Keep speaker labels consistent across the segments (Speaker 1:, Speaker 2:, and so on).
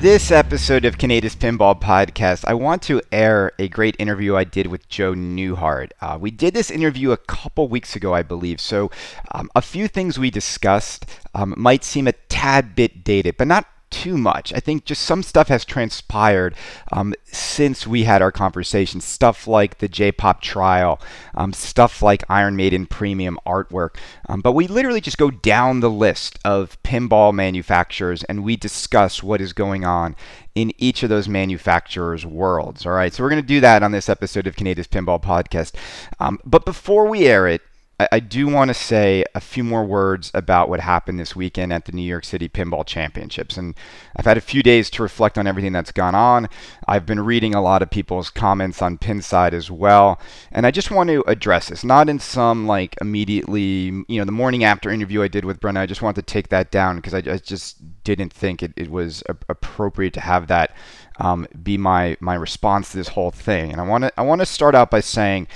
Speaker 1: This episode of Kaneda's Pinball Podcast, I want to air a great interview I did with Joe Newhart. Uh, we did this interview a couple weeks ago, I believe, so um, a few things we discussed um, might seem a tad bit dated, but not too much. I think just some stuff has transpired um, since we had our conversation. Stuff like the J-pop trial, um, stuff like Iron Maiden premium artwork. Um, but we literally just go down the list of pinball manufacturers and we discuss what is going on in each of those manufacturers' worlds. All right, so we're going to do that on this episode of Kaneda's Pinball Podcast. Um, but before we air it, I, I do want to say a few more words about what happened this weekend at the New York City Pinball Championships. And I've had a few days to reflect on everything that's gone on. I've been reading a lot of people's comments on Pinside as well. And I just want to address this, not in some like immediately, you know, the morning after interview I did with Brenda, I just wanted to take that down because I, I, just didn't think it, it was a- appropriate to have that um, be my, my response to this whole thing. And I want to I want to start out by saying,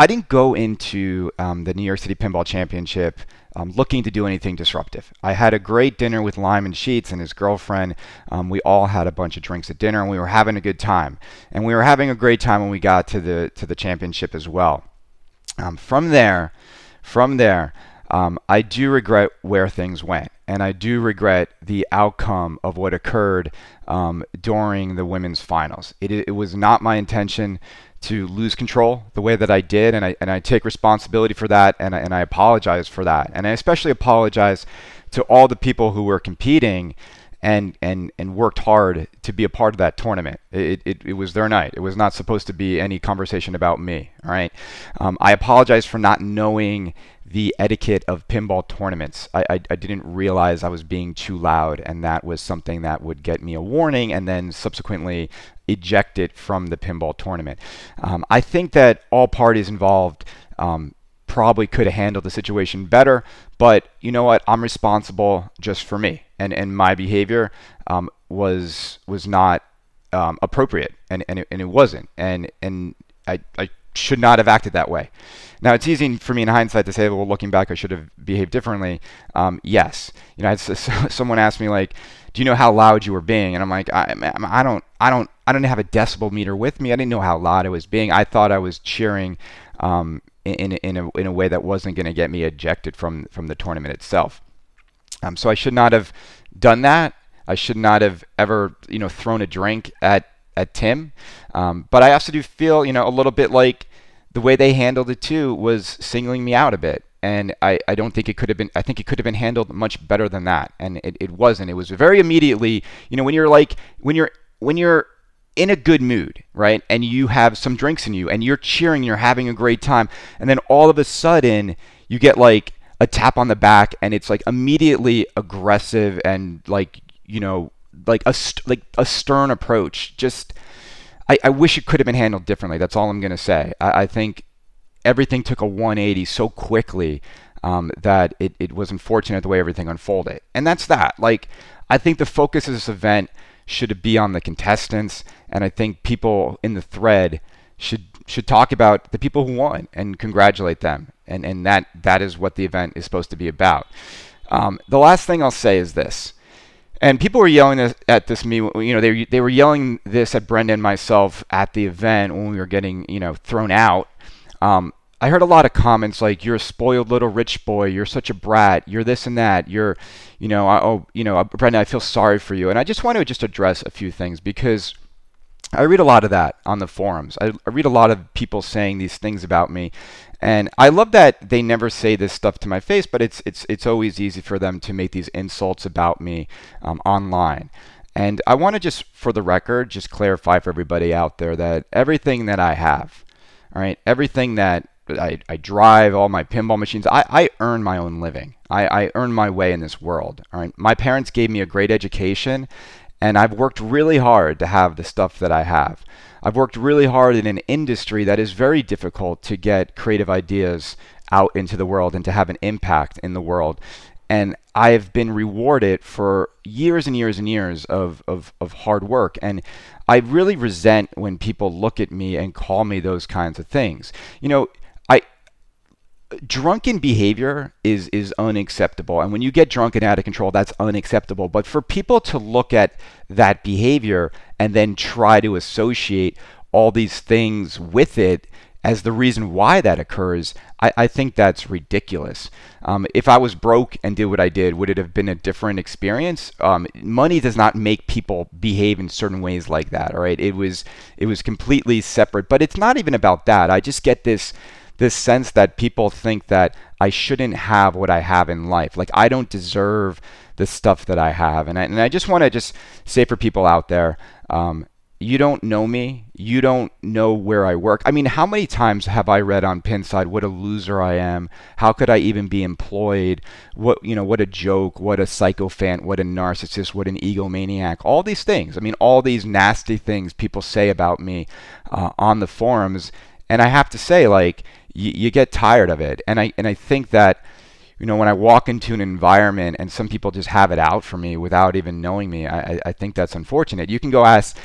Speaker 1: I didn't go into um, the New York City Pinball Championship um, looking to do anything disruptive. I had a great dinner with Lyman Sheets and his girlfriend. Um, we all had a bunch of drinks at dinner, and we were having a good time. And we were having a great time when we got to the to the championship as well. Um, from there, from there, um, I do regret where things went, and I do regret the outcome of what occurred um, during the women's finals. It, it was not my intention to lose control the way that I did, and I and I take responsibility for that, and I, and I apologize for that, and I especially apologize to all the people who were competing and and and worked hard to be a part of that tournament. It, it, it was their night. It was not supposed to be any conversation about me. All right. Um, I apologize for not knowing the etiquette of pinball tournaments. I, I, I, didn't realize I was being too loud, and that was something that would get me a warning and then subsequently eject it from the pinball tournament. Um, I think that all parties involved um, probably could have handled the situation better, but you know what? I'm responsible just for me, and, and my behavior um, was was not um, appropriate, and, and, it, and it wasn't, and and I, I should not have acted that way. Now it's easy for me in hindsight to say, well, looking back, I should have behaved differently. Um, yes, you know, someone asked me like, do you know how loud you were being? And I'm like, I, I don't, I don't, I don't have a decibel meter with me. I didn't know how loud I was being. I thought I was cheering um, in, in, a, in a way that wasn't going to get me ejected from from the tournament itself. Um, so I should not have done that. I should not have ever, you know, thrown a drink at at Tim. Um, but I also do feel, you know, a little bit like the way they handled it too was singling me out a bit. And I, I don't think it could have been, I think it could have been handled much better than that. And it, it wasn't. It was very immediately, you know, when you're like, when you're, when you're in a good mood, right? And you have some drinks in you and you're cheering, you're having a great time. And then all of a sudden you get like a tap on the back and it's like immediately aggressive and like, you know, like a, st- like a stern approach. Just, I, I wish it could have been handled differently. That's all I'm going to say. I, I, think everything took a 180 so quickly um, that it, it was unfortunate the way everything unfolded. And that's that. Like, I think the focus of this event should be on the contestants, and I think people in the thread should should talk about the people who won and congratulate them. And and that that is what the event is supposed to be about. Um, the last thing I'll say is this. And people were yelling at this me, you know, they they were yelling this at Brenda and myself at the event when we were getting, you know, thrown out. Um, I heard a lot of comments like "You're a spoiled little rich boy. You're such a brat. You're this and that. You're, you know, oh, you know, Brenda, I feel sorry for you." And I just want to just address a few things because I read a lot of that on the forums. I, I read a lot of people saying these things about me, and I love that they never say this stuff to my face, but it's it's it's always easy for them to make these insults about me um, online. And I want to just, for the record, just clarify for everybody out there that everything that I have, all right, everything that I, I drive, all my pinball machines, I, I earn my own living. I, I earn my way in this world. All right. My parents gave me a great education, and I've worked really hard to have the stuff that I have. I've worked really hard in an industry that is very difficult to get creative ideas out into the world and to have an impact in the world. And I've been rewarded for years and years and years of, of, of hard work. And I really resent when people look at me and call me those kinds of things. You know, drunken behavior is is unacceptable and when you get drunk and out of control that's unacceptable but for people to look at that behavior and then try to associate all these things with it as the reason why that occurs, I, I think that's ridiculous. Um, if I was broke and did what I did, would it have been a different experience? Um, money does not make people behave in certain ways like that. All right, it was it was completely separate. But it's not even about that. I just get this this sense that people think that I shouldn't have what I have in life. Like I don't deserve the stuff that I have. And I, and I just want to just say for people out there, um, you don't know me. You don't know where I work. I mean, how many times have I read on Pinside what a loser I am? How could I even be employed? What you know, what a joke, what a psychophant, what a narcissist, what an egomaniac. All these things. I mean, all these nasty things people say about me uh, on the forums, and I have to say, like, y- you get tired of it. And I and I think that you know, when I walk into an environment and some people just have it out for me without even knowing me, I, I think that's unfortunate. You can go ask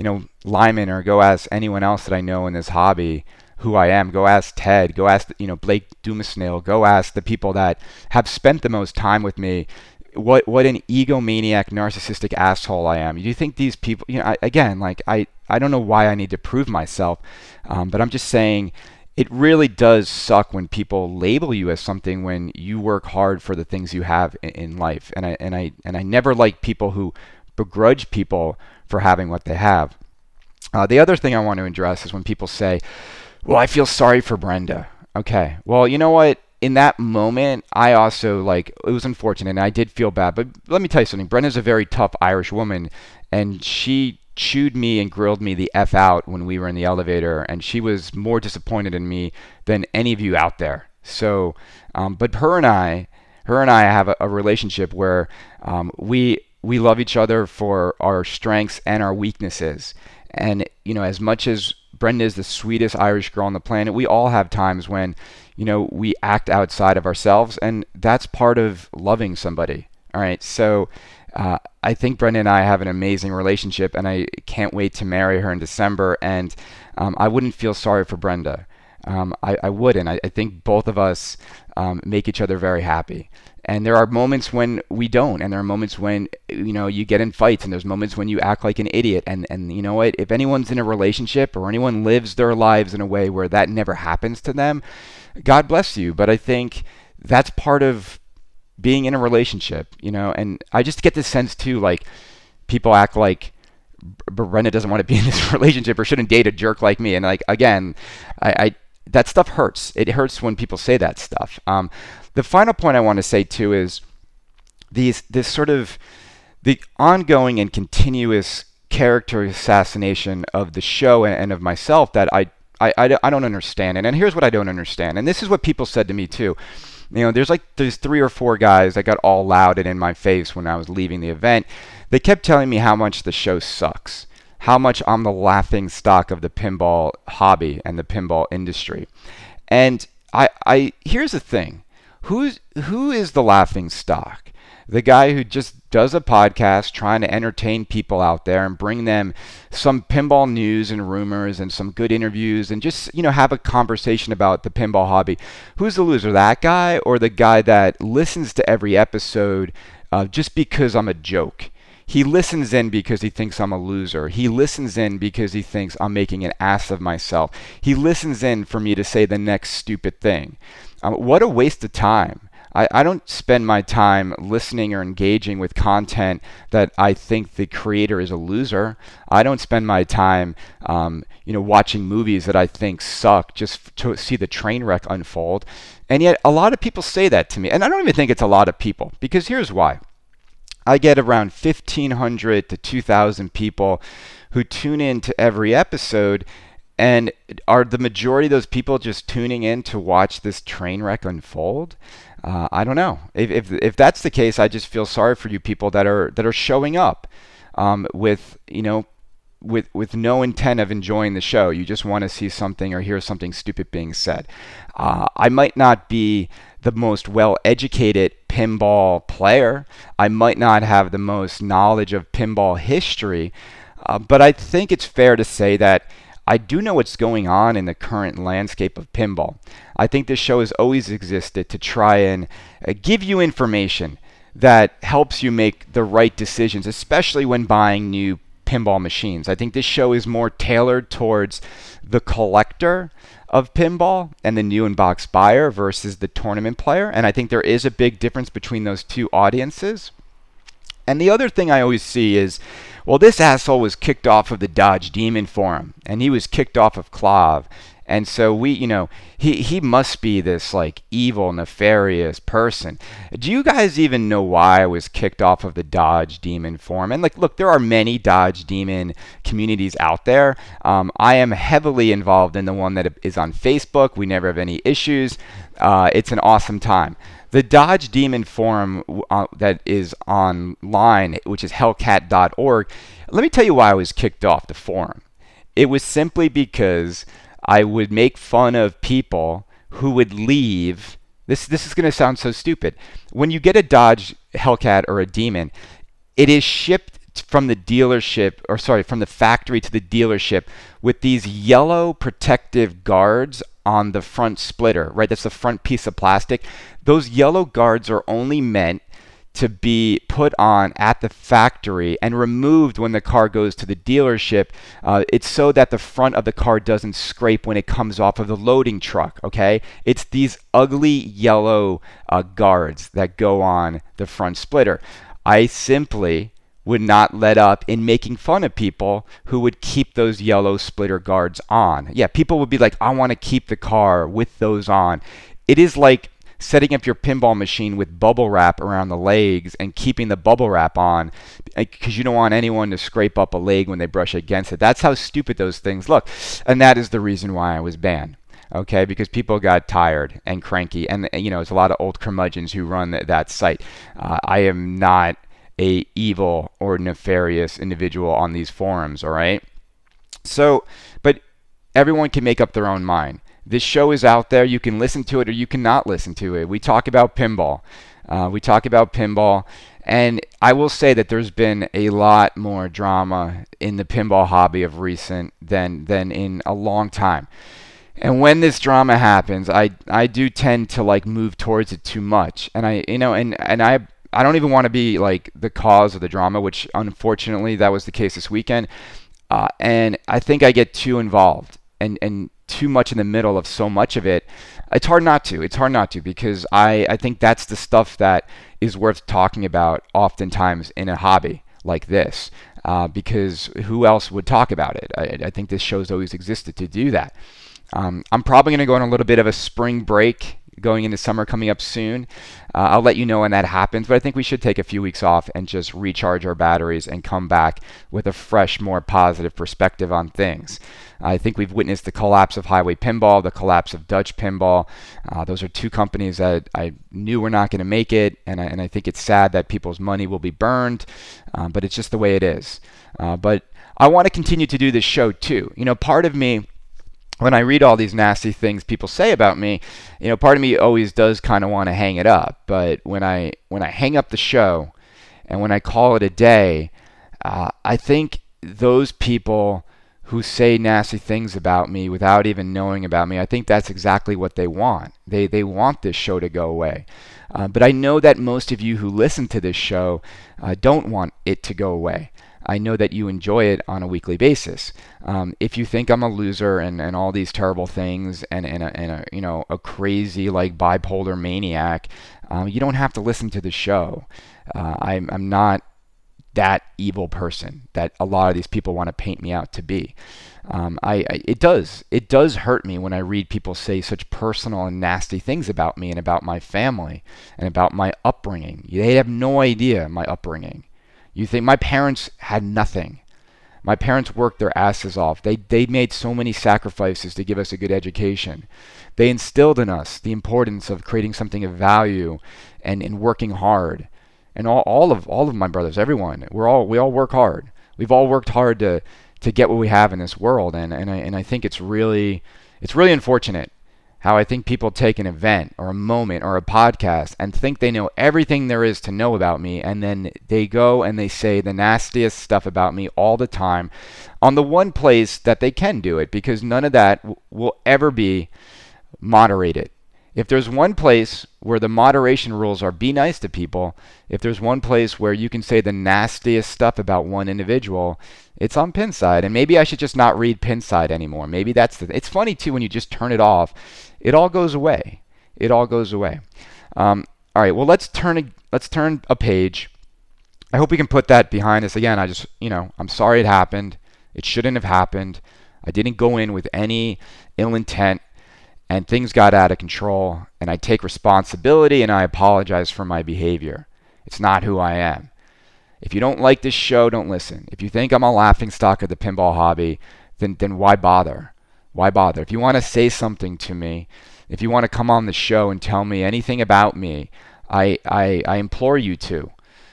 Speaker 1: you know, Lyman or go ask anyone else that I know in this hobby who I am. Go ask Ted. Go ask, you know, Blake Dumasnail. Go ask the people that have spent the most time with me. What what an egomaniac, narcissistic asshole I am. Do you think these people? You know, I, again, like I I don't know why I need to prove myself, um, but I'm just saying. It really does suck when people label you as something when you work hard for the things you have in, life, and I and I and I never like people who begrudge people for having what they have. Uh, the other thing I want to address is when people say, well, I feel sorry for Brenda. Okay. Well, you know what? In that moment, I also like it was unfortunate and I did feel bad. But let me tell you something. Brenda's a very tough Irish woman and she chewed me and grilled me the F out when we were in the elevator and she was more disappointed in me than any of you out there. So, um, but her and I, her and I have a, a relationship where um, we we love each other for our strengths and our weaknesses. And, you know, as much as Brenda is the sweetest Irish girl on the planet, we all have times when, you know, we act outside of ourselves, and that's part of loving somebody. All right. So uh, I think Brenda and I have an amazing relationship, and I can't wait to marry her in December. And um, I wouldn't feel sorry for Brenda. Um, I, I, wouldn't. I, I, think both of us um, make each other very happy and there are moments when we don't and there are moments when you know you get in fights and there's moments when you act like an idiot and and you know what if anyone's in a relationship or anyone lives their lives in a way where that never happens to them god bless you but i think that's part of being in a relationship you know and i just get this sense too like people act like Brenda doesn't want to be in this relationship or shouldn't date a jerk like me and like again I, I that stuff hurts. It hurts when people say that stuff. Um, the final point I want to say too is these this sort of the ongoing and continuous character assassination of the show and, and of myself that I, I, I, I don't understand. And, and here's what I don't understand. And this is what people said to me too. You know, there's like there's three or four guys that got all loud and in my face when I was leaving the event. They kept telling me how much the show sucks how much I'm the laughing stock of the pinball hobby and the pinball industry. And I, I here's the thing. Who's who is the laughing stock? The guy who just does a podcast trying to entertain people out there and bring them some pinball news and rumors and some good interviews and just, you know, have a conversation about the pinball hobby. Who's the loser? That guy or the guy that listens to every episode uh, just because I'm a joke? He listens in because he thinks I'm a loser. He listens in because he thinks I'm making an ass of myself. He listens in for me to say the next stupid thing. Um, what a waste of time. I, I don't spend my time listening or engaging with content that I think the creator is a loser. I don't spend my time, um, you know, watching movies that I think suck just to see the train wreck unfold. And yet, a lot of people say that to me, and I don't even think it's a lot of people because here's why. I get around 1,500 to 2,000 people who tune in to every episode. And are the majority of those people just tuning in to watch this train wreck unfold? Uh, I don't know. If, if, if that's the case, I just feel sorry for you people that are that are showing up um, with you know with with no intent of enjoying the show. You just want to see something or hear something stupid being said. Uh, I might not be the most well educated pinball player. I might not have the most knowledge of pinball history, uh, but I think it's fair to say that I do know what's going on in the current landscape of pinball. I think this show has always existed to try and uh, give you information that helps you make the right decisions, especially when buying new pinball machines. I think this show is more tailored towards the collector of pinball and the new in box buyer versus the tournament player. And I think there is a big difference between those two audiences. And the other thing I always see is well, this asshole was kicked off of the Dodge Demon Forum, and he was kicked off of KLOV. And so we, you know, he, he must be this like evil, nefarious person. Do you guys even know why I was kicked off of the Dodge Demon forum? And like, look, there are many Dodge Demon communities out there. Um, I am heavily involved in the one that is on Facebook. We never have any issues. Uh, it's an awesome time. The Dodge Demon forum uh, that is online, which is hellcat.org, let me tell you why I was kicked off the forum. It was simply because I would make fun of people who would leave. This this is going to sound so stupid. When you get a Dodge Hellcat or a Demon, it is shipped from the dealership or sorry, from the factory to the dealership with these yellow protective guards on the front splitter, right? That's the front piece of plastic. Those yellow guards are only meant to be put on at the factory and removed when the car goes to the dealership. Uh, it's so that the front of the car doesn't scrape when it comes off of the loading truck, okay? It's these ugly yellow uh, guards that go on the front splitter. I simply would not let up in making fun of people who would keep those yellow splitter guards on. Yeah, people would be like, I want to keep the car with those on. It is like setting up your pinball machine with bubble wrap around the legs and keeping the bubble wrap on because you don't want anyone to scrape up a leg when they brush against it. That's how stupid those things look. And that is the reason why I was banned. Okay, because people got tired and cranky, and you know, it's a lot of old curmudgeons who run th- that site. Uh, I am not a evil or nefarious individual on these forums. All right. So, but everyone can make up their own mind. This show is out there. You can listen to it or you cannot listen to it. We talk about pinball. Uh, we talk about pinball. And I will say that there's been a lot more drama in the pinball hobby of recent than, than in a long time. And when this drama happens, I, I do tend to like move towards it too much. And I, you know, and, and I, I don't even want to be like the cause of the drama, which unfortunately that was the case this weekend. Uh, and I think I get too involved and, and too much in the middle of so much of it, it's hard not to. It's hard not to because I, I think that's the stuff that is worth talking about oftentimes in a hobby like this. Uh, because who else would talk about it? I, I think this show's always existed to do that. Um, I'm probably going to go on a little bit of a spring break going into summer coming up soon. Uh, I'll let you know when that happens, but I think we should take a few weeks off and just recharge our batteries and come back with a fresh, more positive perspective on things. I think we've witnessed the collapse of Highway Pinball, the collapse of Dutch Pinball. Uh, those are two companies that I knew were not going to make it, and I, and I think it's sad that people's money will be burned, uh, but it's just the way it is. Uh, but I want to continue to do this show too. You know, part of me when I read all these nasty things people say about me, you know, part of me always does kind of want to hang it up. But when I when I hang up the show, and when I call it a day, uh, I think those people who say nasty things about me without even knowing about me, I think that's exactly what they want. They they want this show to go away. Uh, but I know that most of you who listen to this show uh, don't want it to go away. I know that you enjoy it on a weekly basis. Um, if you think I'm a loser and, and all these terrible things and, and, a, and a, you know a crazy like bipolar maniac, um, you don't have to listen to the show. Uh, I'm, I'm not that evil person that a lot of these people want to paint me out to be. Um, I, I, it does it does hurt me when I read people say such personal and nasty things about me and about my family and about my upbringing. They have no idea my upbringing. You think my parents had nothing. My parents worked their asses off. They, they made so many sacrifices to give us a good education. They instilled in us the importance of creating something of value and, and working hard. And all, all of all of my brothers, everyone, we're all we all work hard. We've all worked hard to to get what we have in this world, and, and I and I think it's really it's really unfortunate how I think people take an event or a moment or a podcast and think they know everything there is to know about me, and then they go and they say the nastiest stuff about me all the time on the one place that they can do it because none of that w- will ever be moderated. If there's one place where the moderation rules are be nice to people, if there's one place where you can say the nastiest stuff about one individual, it's on Pinside. And maybe I should just not read Pinside anymore. Maybe that's the. It's funny too when you just turn it off, it all goes away. It all goes away. Um, all right. Well, let's turn a, let's turn a page. I hope we can put that behind us again. I just you know I'm sorry it happened. It shouldn't have happened. I didn't go in with any ill intent and things got out of control and I take responsibility and I apologize for my behavior. It's not who I am. If you don't like this show, don't listen. If you think I'm a laughing stock of the pinball hobby, then then why bother? Why bother? If you want to say something to me, if you want to come on the show and tell me anything about me, I I, I implore you to.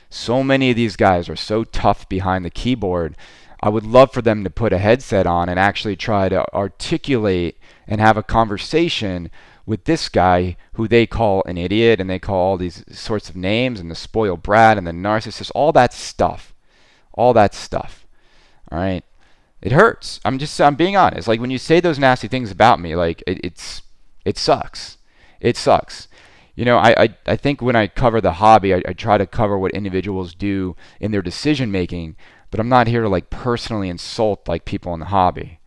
Speaker 1: So many of these guys are so tough behind the keyboard. I would love for them to put a headset on and actually try to articulate and have a conversation with this guy who they call an idiot and they call all these sorts of names and the spoiled brat and the narcissist, all that stuff. All that stuff. All right. It hurts. I'm just I'm being honest. Like when you say those nasty things about me, like it, it's it sucks. It sucks. You know, I, I, I think when I cover the hobby, I, I try to cover what individuals do in their decision making, but I'm not here to like personally insult like people in the hobby.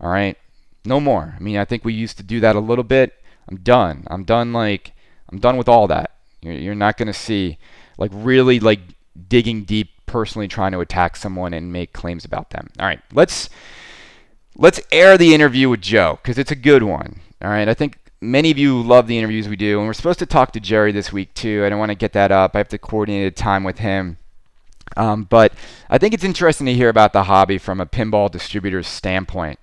Speaker 1: All right? No more. I mean, I think we used to do that a little bit. I'm done. I'm done. Like I'm done with all that. You're, you're not gonna see like really like digging deep, personally trying to attack someone and make claims about them. All right, let's let's air the interview with Joe because it's a good one. All right, I think many of you love the interviews we do, and we're supposed to talk to Jerry this week too. I don't want to get that up. I have to coordinate a time with him. Um, but I think it's interesting to hear about the hobby from a pinball distributor's standpoint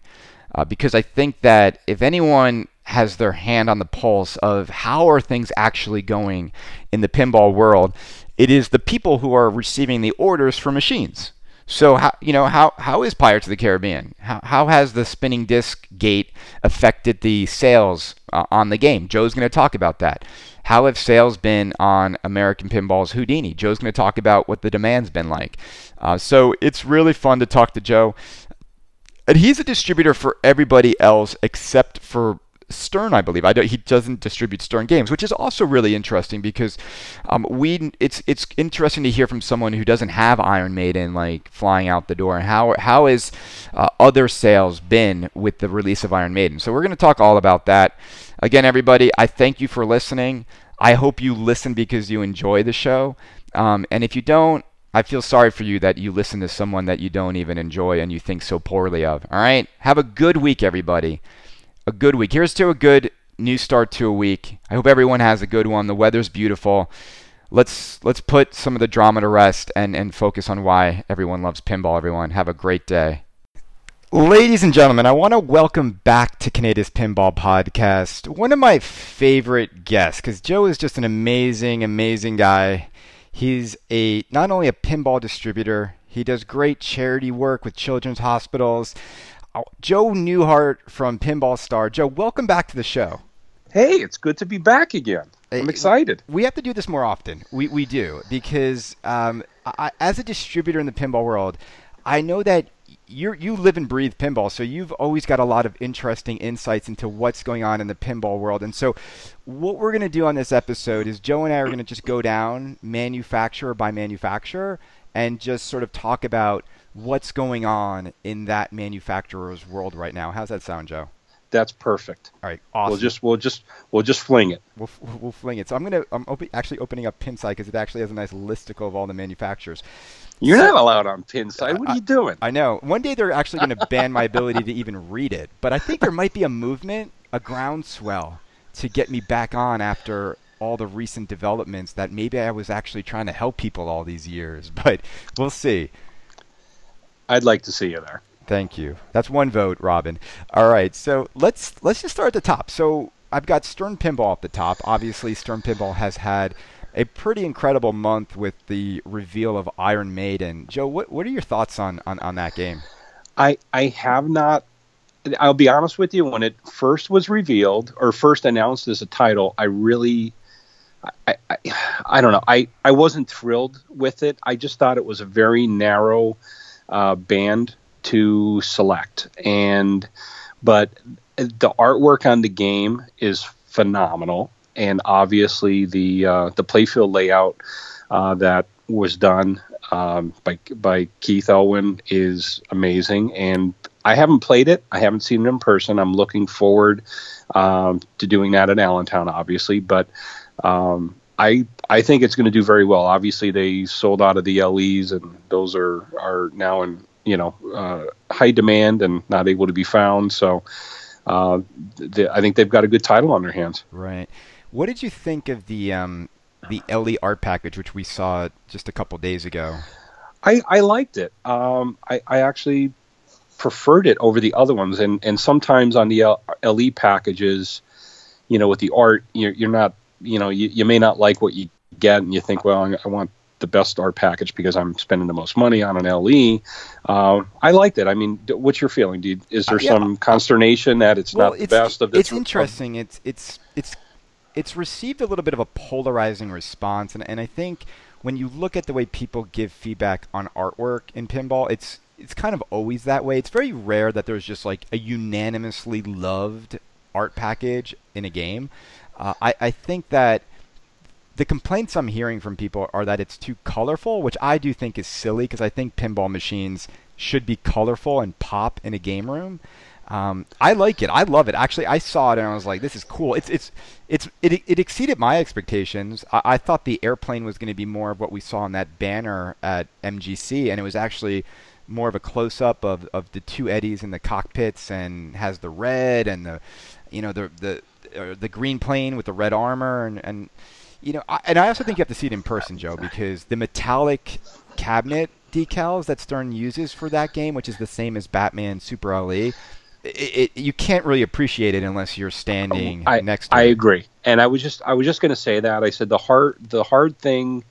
Speaker 1: uh, because I think that if anyone has their hand on the pulse of how are things actually going in the pinball world, it is the people who are receiving the orders for machines. So how you know how how is Pirates of the Caribbean? How how has the spinning disc gate affected the sales uh, on the game? Joe's going to talk about that. How have sales been on American Pinball's Houdini? Joe's going to talk about what the demand's been like. Uh, so it's really fun to talk to Joe. And he's a distributor for everybody else except for Stern, I believe. I he doesn't distribute Stern games, which is also really interesting because um, we it's it's interesting to hear from someone who doesn't have Iron Maiden like flying out the door. How how has uh, other sales been with the release of Iron Maiden? So we're going to talk all about that. Again, everybody, I thank you for listening. I hope you listen because you enjoy the show. Um, and if you don't, I feel sorry for you that you listen to someone that you don't even enjoy and you think so poorly of. All right? Have a good week, everybody. A good week. Here's to a good new start to a week. I hope everyone has a good one. The weather's beautiful. Let's let's put some of the drama to rest and, and focus on why everyone loves pinball, everyone. Have a great day. Ladies and gentlemen, I want to welcome back to Kaneda's Pinball Podcast one of my favorite guests, because Joe is just an amazing, amazing guy. He's a not only a pinball distributor, he does great charity work with children's hospitals. Oh, Joe Newhart from Pinball Star. Joe, welcome back to the show.
Speaker 2: Hey, it's good to be back again. I'm excited.
Speaker 1: We have to do this more often. We, we do because um, I, as a distributor in the pinball world, I know that you you live and breathe pinball, so you've always got a lot of interesting insights into what's going on in the pinball world. And so, what we're going to do on this episode is Joe and I are going to just go down manufacturer by manufacturer and just sort of talk about what's going on in that manufacturer's world right now. How's that sound, Joe?
Speaker 2: That's perfect.
Speaker 1: All right, awesome.
Speaker 2: We'll just we'll just we'll just fling it.
Speaker 1: We'll, we'll fling it. So I'm gonna I'm op- actually opening up Pinside because it actually has a nice listicle of all the manufacturers.
Speaker 2: You're so, not allowed on Pinside. What are
Speaker 1: I,
Speaker 2: you doing?
Speaker 1: I know. One day they're actually going to ban my ability to even read it. But I think there might be a movement, a groundswell, to get me back on after all the recent developments that maybe I was actually trying to help people all these years. But we'll see.
Speaker 2: I'd like to see you there.
Speaker 1: Thank you. That's one vote, Robin. All right, so let's let's just start at the top. So I've got Stern Pinball at the top. Obviously, Stern Pinball has had a pretty incredible month with the reveal of Iron Maiden. Joe, what what are your thoughts on on, on that game?
Speaker 2: I I have not I'll be honest with you. When it first was revealed or first announced as a title, I really, I, I, I don't know. I, I wasn't thrilled with it. I just thought it was a very narrow uh, band to select, and but the artwork on the game is phenomenal, and obviously the uh, the playfield layout uh, that was done um, by by Keith Elwin is amazing, and I haven't played it. I haven't seen it in person. I'm looking forward um, to doing that at Allentown, obviously, but um, I I think it's going to do very well. Obviously, they sold out of the LEs, and those are are now in you know uh, high demand and not able to be found. So uh, I think they've got a good title on their hands.
Speaker 1: Right. What did you think of the um, the LE art package, which we saw just a couple days ago?
Speaker 2: I, I liked it. Um, I, I actually preferred it over the other ones, and and sometimes on the LE packages, you know, with the art, you're, you're not, you know, you, you may not like what you get, and you think, well, I want the best art package because I'm spending the most money on an LE. Uh, I liked it. I mean, what's your feeling? You, is there uh, yeah. some consternation that it's well, not the best of this?
Speaker 1: It's interesting. It's it's it's it's received a little bit of a polarizing response, and and I think when you look at the way people give feedback on artwork in pinball, it's it's kind of always that way. It's very rare that there's just like a unanimously loved art package in a game. Uh, I, I think that the complaints I'm hearing from people are that it's too colorful, which I do think is silly because I think pinball machines should be colorful and pop in a game room. Um, I like it. I love it. Actually, I saw it and I was like, "This is cool." It's it's it's it, it exceeded my expectations. I, I thought the airplane was going to be more of what we saw on that banner at MGC, and it was actually more of a close up of, of the two eddies in the cockpits, and has the red and the you know the the uh, the green plane with the red armor, and and you know, I, and I also think you have to see it in person, Joe, because the metallic cabinet decals that Stern uses for that game, which is the same as Batman Super LE it, it, you can't really appreciate it unless you're standing
Speaker 2: I,
Speaker 1: next to
Speaker 2: I
Speaker 1: it.
Speaker 2: agree. And I was just I was just going to say that. I said the hard the hard thing,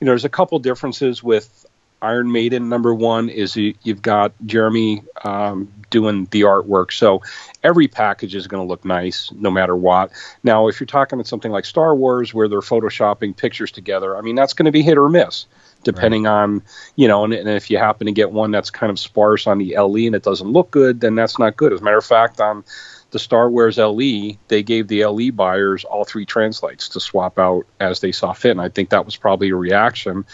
Speaker 2: you know, there's a couple differences with Iron Maiden. Number one is you, have got Jeremy um, doing the artwork, so every package is going to look nice no matter what. Now, if you're talking about something like Star Wars, where they're photoshopping pictures together, I mean that's going to be hit or miss depending right. on you know and, and, if you happen to get one that's kind of sparse on the LE and it doesn't look good then that's not good as a matter of fact on the Star Wars LE they gave the LE buyers all three translites to swap out as they saw fit and I think that was probably a reaction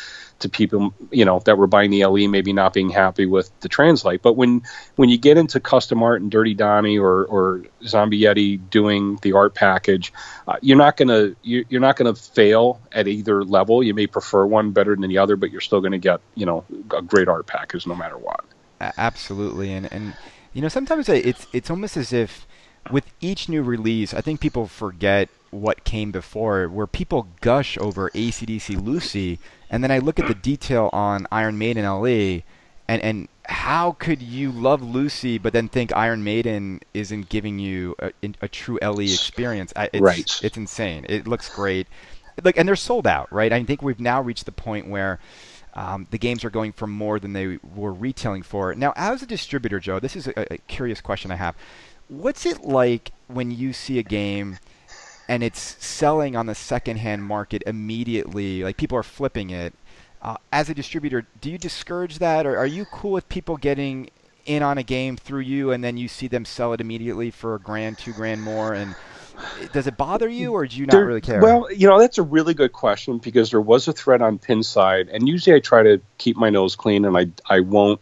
Speaker 2: to people you know that were buying the LE maybe not being happy with the translite. But when when you get into custom art and Dirty Donnie or or Zombie Yeti doing the art package, uh, you're not gonna you're, you're not gonna fail at either level. You may prefer one better than the other, but you're still gonna get you know a great art package no matter what.
Speaker 1: Absolutely, and and you know sometimes it's it's almost as if with each new release, I think people forget what came before, where people gush over ACDC LUCI and then I look at the detail on Iron Maiden LE, and and how could you love LUCI but then think Iron Maiden isn't giving you a, a true LE experience? It's,
Speaker 2: right.
Speaker 1: It's insane. It looks great. Like, and they're sold out, right? I think we've now reached the point where. Um, the games are going for more than they were retailing for. Now, as a distributor, Joe, this is a, a curious question I have. What's it like when you see a game and it's selling on the secondhand market immediately. Like people are flipping it. Uh, as a distributor, do you discourage that, or are you cool with people getting in on a game through you, and then you see them sell it immediately for a grand, two grand more, and does it bother you, or do you not there, really care?
Speaker 2: Well, you know that's a really good question because there was a thread on Pinside, and usually I try to keep my nose clean, and I I won't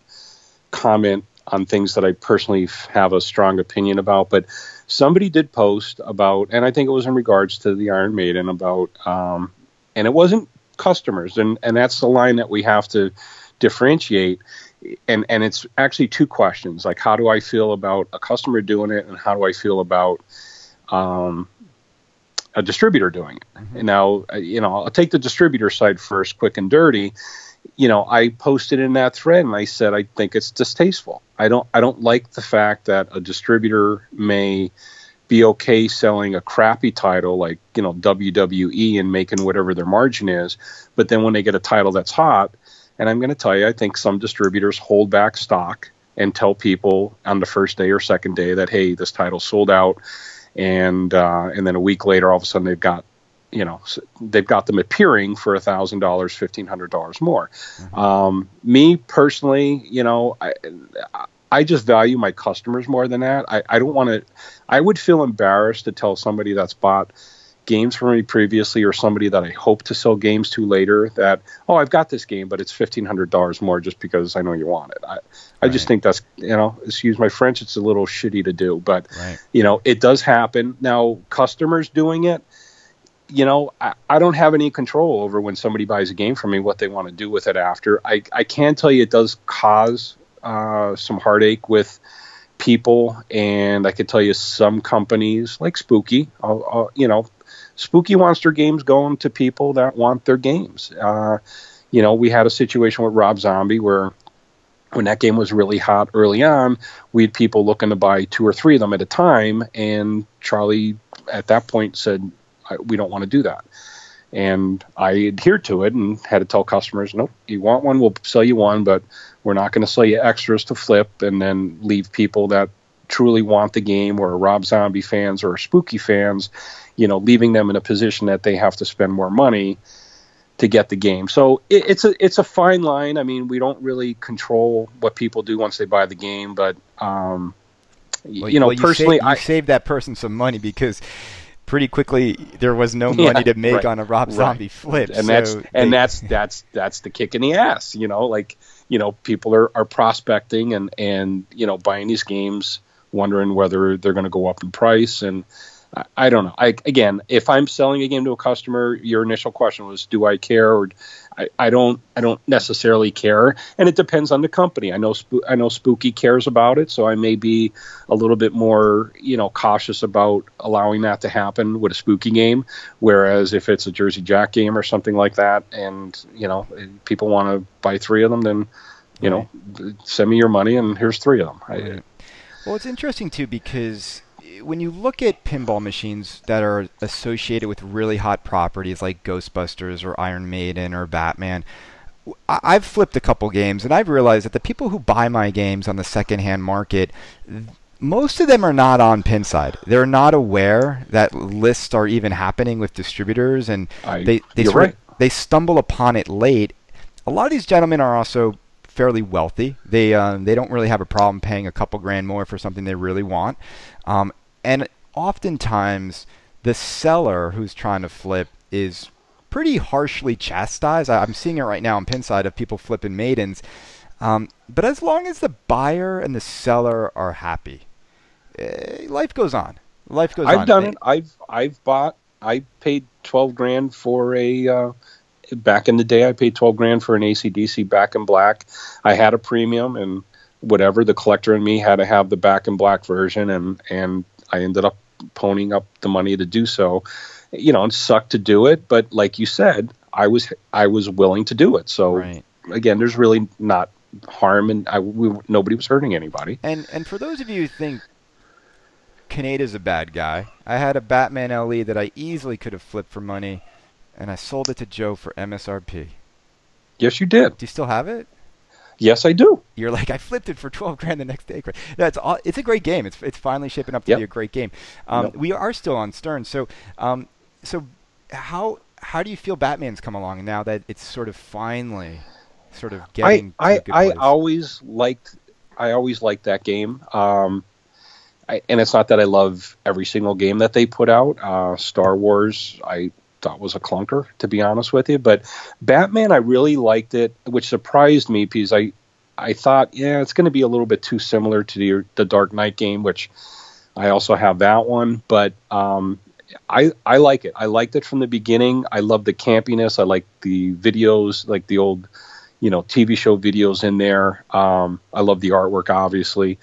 Speaker 2: comment on things that I personally have a strong opinion about, but somebody did post about, and I think it was in regards to the Iron Maiden about, um, and it wasn't customers, and and that's the line that we have to differentiate. And and it's actually two questions, like how do I feel about a customer doing it, and how do I feel about um, a distributor doing it. Mm-hmm. And now, uh, you know, I'll take the distributor side first, quick and dirty you know, I posted in that thread and I said I think it's distasteful. I don't I don't like the fact that a distributor may be okay selling a crappy title like, you know, WWE and making whatever their margin is, but then when they get a title that's hot, and I'm going to tell you I think some distributors hold back stock and tell people on the first day or second day that hey, this title sold out, and uh, and then a week later, all of a sudden they've got you know they've got them appearing for a thousand dollars, fifteen hundred dollars more. Mm-hmm. Um, me personally, you know, I, I just value my customers more than that. I, I don't want to. I would feel embarrassed to tell somebody that's bought games for me previously or somebody that I hope to sell games to later that oh I've got this game but it's fifteen hundred dollars more just because I know you want it. I, I just think that's you know excuse my French it's a little shitty to do but right. you know it does happen now customers doing it you know I, I don't have any control over when somebody buys a game from me what they want to do with it after I I can tell you it does cause uh, some heartache with people and I could tell you some companies like Spooky I'll, I'll, you know Spooky monster games going to people that want their games. Uh, you know, we had a situation with Rob Zombie where when that game was really hot early on, we had people looking to buy two or three of them at a time, and Charlie at that point said, "We don't want to do that." And I adhered to it and had to tell customers, "Nope, you want one, we'll sell you one, but we're not going to sell you extras to flip and then leave people that truly want the game or Rob Zombie fans or Spooky fans you know, leaving them in a position that they have to spend more money to get the game. So it, it's a it's a fine line. I mean, we don't really control what people do once they buy the game, but um, well, you know, well, personally,
Speaker 1: you
Speaker 2: I
Speaker 1: saved that person some money because pretty quickly there was no money yeah, to make right, on a Rob Zombie right. flip.
Speaker 2: And so that's they, and that's that's that's the kick in the ass. You know, like you know, people are, are prospecting and and you know buying these games, wondering whether they're going to go up in price and I, don't know. I, again, if I'm selling a game to a customer, your initial question was, do I care? Or I, I don't. I don't necessarily care, and it depends on the company. I know. I know Spooky cares about it, so I may be a little bit more, you know, cautious about allowing that to happen with a Spooky game. Whereas if it's a Jersey Jack game or something like that, and you know, people want to buy three of them, then you right. know, send me your money and here's three of them. Right. I,
Speaker 1: well, it's interesting too because eh, when you look at pinball machines that are associated with really hot properties like Ghostbusters or Iron Maiden or Batman, I've flipped a couple games and I've realized that the people who buy my games on the secondhand market, most of them are not on Pinside. They're not aware that lists are even happening with distributors, and I, they they sort right. of, they stumble upon it late. A lot of these gentlemen are also fairly wealthy. They uh, they don't really have a problem paying a couple grand more for something they really want. Um, and oftentimes the seller who's trying to flip is pretty harshly chastised. I'm seeing it right now on Pinside of people flipping maidens. Um, but as long as the buyer and the seller are happy, eh, life goes on. Life goes
Speaker 2: I've
Speaker 1: on.
Speaker 2: I've done it. I've I've bought. I paid twelve grand for a. Uh, back in the day, I paid twelve grand for an ACDC Back in Black. I had a premium and whatever. The collector and me had to have the Back in Black version, and and I ended up ponying up the money to do so. You know, it sucked to do it, but like you said, I was I was willing to do it. So right. again, there's really not harm, and I we, nobody was hurting anybody.
Speaker 1: And and for those of you who think Kaneda's a bad guy, I had a Batman LE that I easily could have flipped for money, and I sold it to Joe for MSRP.
Speaker 2: Yes, you did.
Speaker 1: Do you still have it?
Speaker 2: Yes, I do.
Speaker 1: You're like, I flipped it for 12 grand the next day. That's all, it's a great game. It's it's finally shaping up to yep. be a great game. Um, yep. We are still on Stern, so um, so how how do you feel Batman's come along now that it's sort of finally sort of getting?
Speaker 2: I I, I always liked I always liked that game. Um, I, and it's not that I love every single game that they put out. Uh, Star Wars, I thought was a clunker, to be honest with you. But Batman, I really liked it, which surprised me because I I thought, yeah, it's going to be a little bit too similar to the the Dark Knight game, which I also have that one. But um, I I like it. I liked it from the beginning. I love the campiness. I like the videos, like the old, you know, TV show videos in there. Um, I love the artwork, obviously.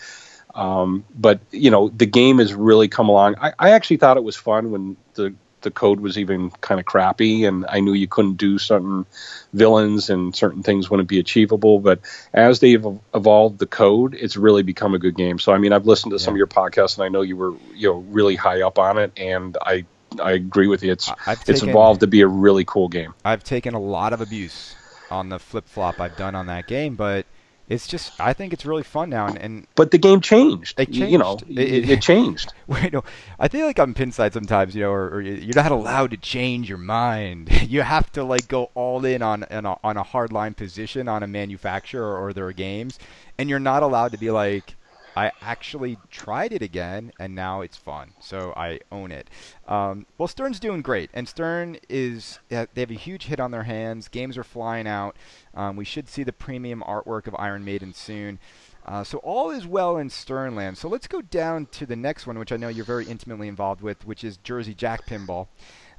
Speaker 2: Um, but you know, the game has really come along. I, I actually thought it was fun when the the code was even kind of crappy, and I knew you couldn't do certain villains and certain things wouldn't be achievable. But as they've evolved the code, it's really become a good game. So I mean, I've listened to yeah. some of your podcasts, and I know you were you know really high up on it, and I I agree with you. It's taken, it's evolved to be a really cool game.
Speaker 1: I've taken a lot of abuse on the flip flop I've done on that game, but it's just I think it's really fun now, and, and
Speaker 2: but the game changed.
Speaker 1: It changed.
Speaker 2: You know,
Speaker 1: It-
Speaker 2: it,
Speaker 1: it-
Speaker 2: changed.
Speaker 1: Wait, no, I feel like I'm pinside sometimes, you know, or, or you're not allowed to change your mind. You have to like go all in on on a, on a hard line position on a manufacturer or their games, and you're not allowed to be like, I actually tried it again, and now it's fun, so I own it. Um, well, Stern's doing great, and Stern is uh, they have a huge hit on their hands. Games are flying out. Um, we should see the premium artwork of Iron Maiden soon. Uh, so all is well in Sternland. So let's go down to the next one, which I know you're very intimately involved with, which is Jersey Jack Pinball.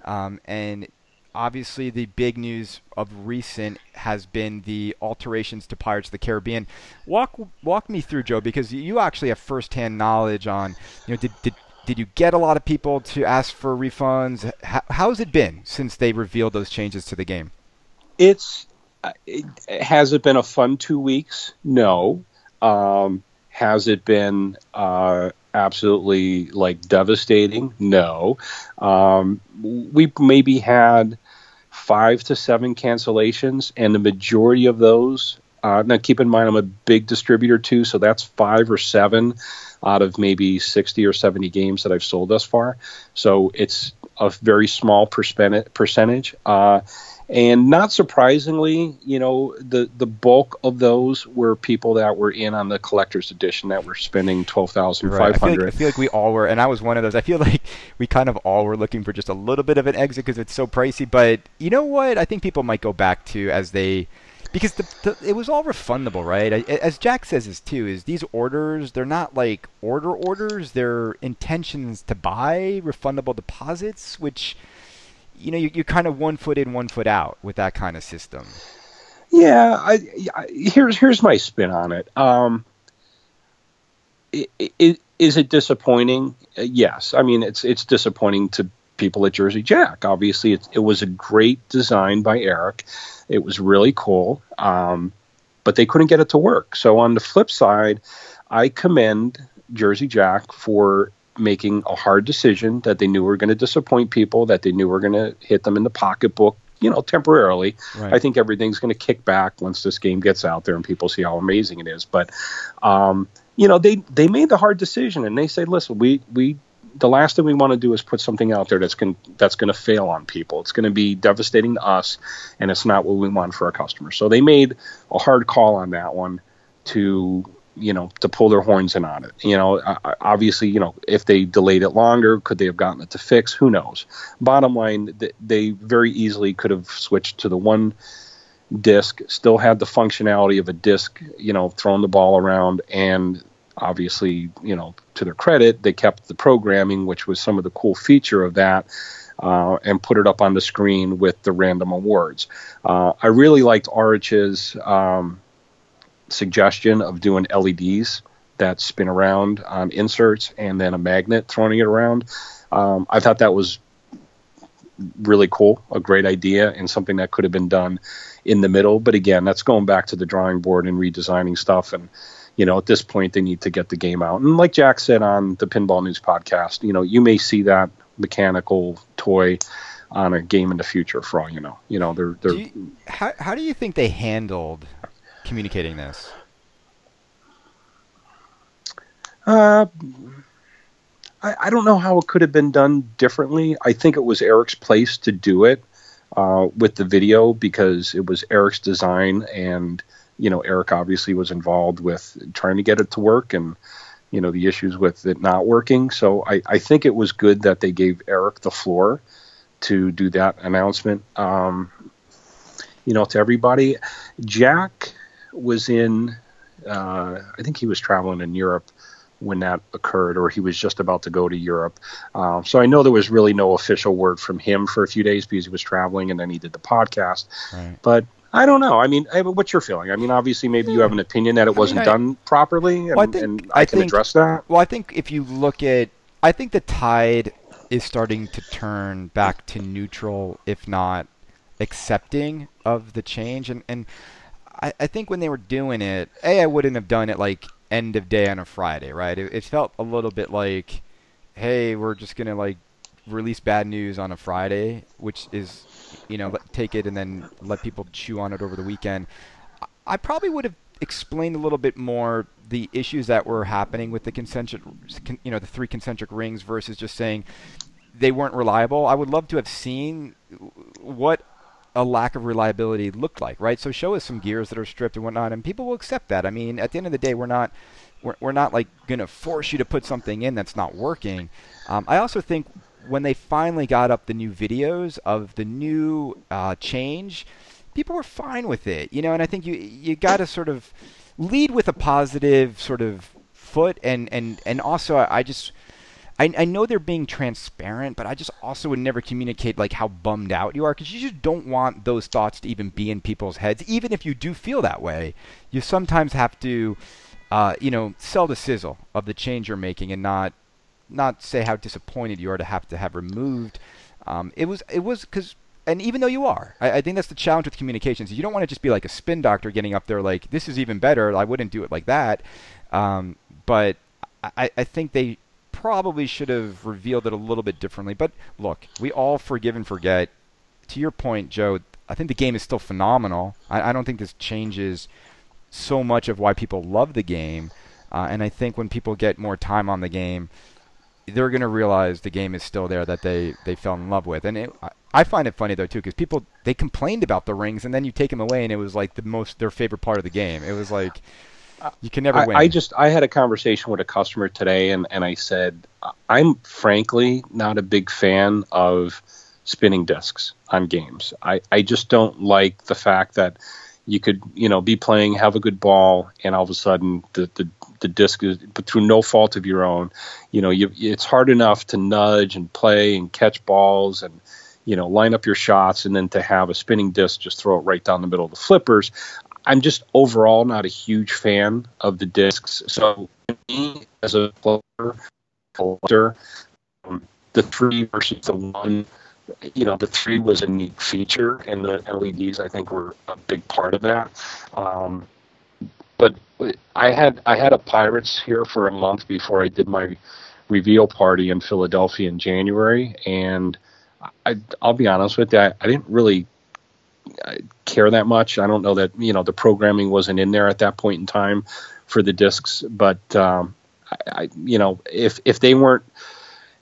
Speaker 1: Um, and obviously, the big news of recent has been the alterations to Pirates of the Caribbean. Walk walk me through, Joe, because you actually have firsthand knowledge on. You know, did did did you get a lot of people to ask for refunds? How, how's it been since they revealed those changes to the game?
Speaker 2: It's uh, it, has it been a fun two weeks? No. Um, has it been uh, absolutely like devastating? No. Um, we maybe had five to seven cancellations, and the majority of those. Uh, now, keep in mind, I'm a big distributor too, so that's five or seven out of maybe 60 or 70 games that I've sold thus far. So it's a very small percent- percentage. Uh, and not surprisingly, you know, the the bulk of those were people that were in on the collector's edition that were spending twelve thousand
Speaker 1: Right.
Speaker 2: five
Speaker 1: I feel, like, I feel like we all were, and I was one of those. I feel like we kind of all were looking for just a little bit of an exit because it's so pricey. But you know what? I think people might go back to as they, because the, the it was all refundable, right? I, as Jack says, is too is these orders they're not like order orders; they're intentions to buy refundable deposits, which you know you, you're kind of one foot in, one foot out with that kind of system.
Speaker 2: Yeah, I, I, here's here's my spin on it. Um, i i is it disappointing? Uh, Yes, I mean it's it's disappointing to people at Jersey Jack. Obviously, it, it was a great design by Eric. It was really cool, um, but they couldn't get it to work. So on the flip side, I commend Jersey Jack for making a hard decision that they knew were going to disappoint people, that they knew were going to hit them in the pocketbook, you know, temporarily.
Speaker 1: Right.
Speaker 2: I think everything's going to kick back once this game gets out there and people see how amazing it is. But, um, you know, they they made the hard decision and they say, listen, we we the last thing we want to do is put something out there that's going that's going to fail on people. It's going to be devastating to us, and it's not what we want for our customers. So they made a hard call on that one to you know to pull their horns in on it. You know, obviously, you know, if they delayed it longer, could they have gotten it to fix? Who knows? Bottom line, they very easily could have switched to the one disc, still had the functionality of a disc, you know, throwing the ball around, and obviously, you know, to their credit, they kept the programming, which was some of the cool feature of that. Uh, and put it up on the screen with the random awards. Uh, I really liked Arich's um, suggestion of doing LEDs that spin around on inserts and then a magnet throwing it around. Um, I thought that was really cool, a great idea, and something that could have been done in the middle. But again, that's going back to the drawing board and redesigning stuff. And you know, at this point, they need to get the game out. And like Jack said on the Pinball News podcast, you know, you may see that mechanical toy on a game in the future for all you know. You know, they're they're
Speaker 1: Do you, how how do you think they handled communicating this?
Speaker 2: Uh, I, I don't know how it could have been done differently. I think it was Eric's place to do it uh, with the video because it was Eric's design, and you know Eric obviously was involved with trying to get it to work and you know the issues with it not working. So I, I think it was good that they gave Eric the floor to do that announcement. Um, you know, to everybody. Jack was in. Uh, I think he was traveling in Europe when that occurred, or he was just about to go to Europe. Um, so I know there was really no official word from him for a few days because he was traveling, and then he did the podcast.
Speaker 1: Right.
Speaker 2: But I don't know. I mean, what's your feeling? I mean, obviously, maybe you have an opinion that it wasn't
Speaker 1: I-
Speaker 2: done properly, and,
Speaker 1: Well, I think-
Speaker 2: and I,
Speaker 1: I
Speaker 2: can
Speaker 1: think-
Speaker 2: address that.
Speaker 1: Well, I think if you look at, I think the tide is starting to turn back to neutral, if not accepting of the change. And and I, I think when they were doing it, a I wouldn't have done it like end of day on a Friday, right? It, it felt a little bit like, hey, we're just gonna like release bad news on a Friday, which is, you know, let, take it and then let people chew on it over the weekend. I- I probably would have explained a little bit more the issues that were happening with the concentric, you know, the three concentric rings versus just saying they weren't reliable? I would love to have seen what a lack of reliability looked like, right? So show us some gears that are stripped and whatnot, and people will accept that. I mean, at the end of the day, we're not we're, we're not like going to force you to put something in that's not working. Um, I also think when they finally got up the new videos of the new uh, change, people were fine with it, you know. And I think you you got to sort of lead with a positive sort of foot, and and and also I, I just. I, I know they're being transparent, but I just also would never communicate like how bummed out you are because you just don't want those thoughts to even be in people's heads. Even if you do feel that way, you sometimes have to, uh, you know, sell the sizzle of the change you're making and not not say how disappointed you are to have to have removed. Um, it was it was because and even though you are, I, I, think that's the challenge with communications. You don't want to just be like a spin doctor getting up there like this is even better. I wouldn't do it like that. Um, but I, I think they probably should have revealed it a little bit differently. But look, we all forgive and forget. To your point, Joe, I think the game is still phenomenal. I, I don't think this changes so much of why people love the game. Uh, and I think when people get more time on the game, they're going to realize the game is still there that they, they fell in love with. And it, I find it funny though too because people they complained about the rings and then you take them away and it was like the most their favorite part of the game. It was like you can never
Speaker 2: I,
Speaker 1: win.
Speaker 2: I just I had a conversation with a customer today and and I said I'm frankly not a big fan of spinning discs on games. I I just don't like the fact that you could you know be playing have a good ball and all of a sudden the the the disc is but through no fault of your own you know you, it's hard enough to nudge and play and catch balls and you know line up your shots and then to have a spinning disc just throw it right down the middle of the flippers i'm just overall not a huge fan of the discs so me as a collector um, the three versus the one you know, the three was a neat feature, and the LEDs I think were a big part of that. Um, but I had I had a Pirates here for a month before I did my reveal party in Philadelphia in January, and I, I'll be honest with you, I, I didn't really care that much. I don't know that you know the programming wasn't in there at that point in time for the discs, but um, I, I you know if if they weren't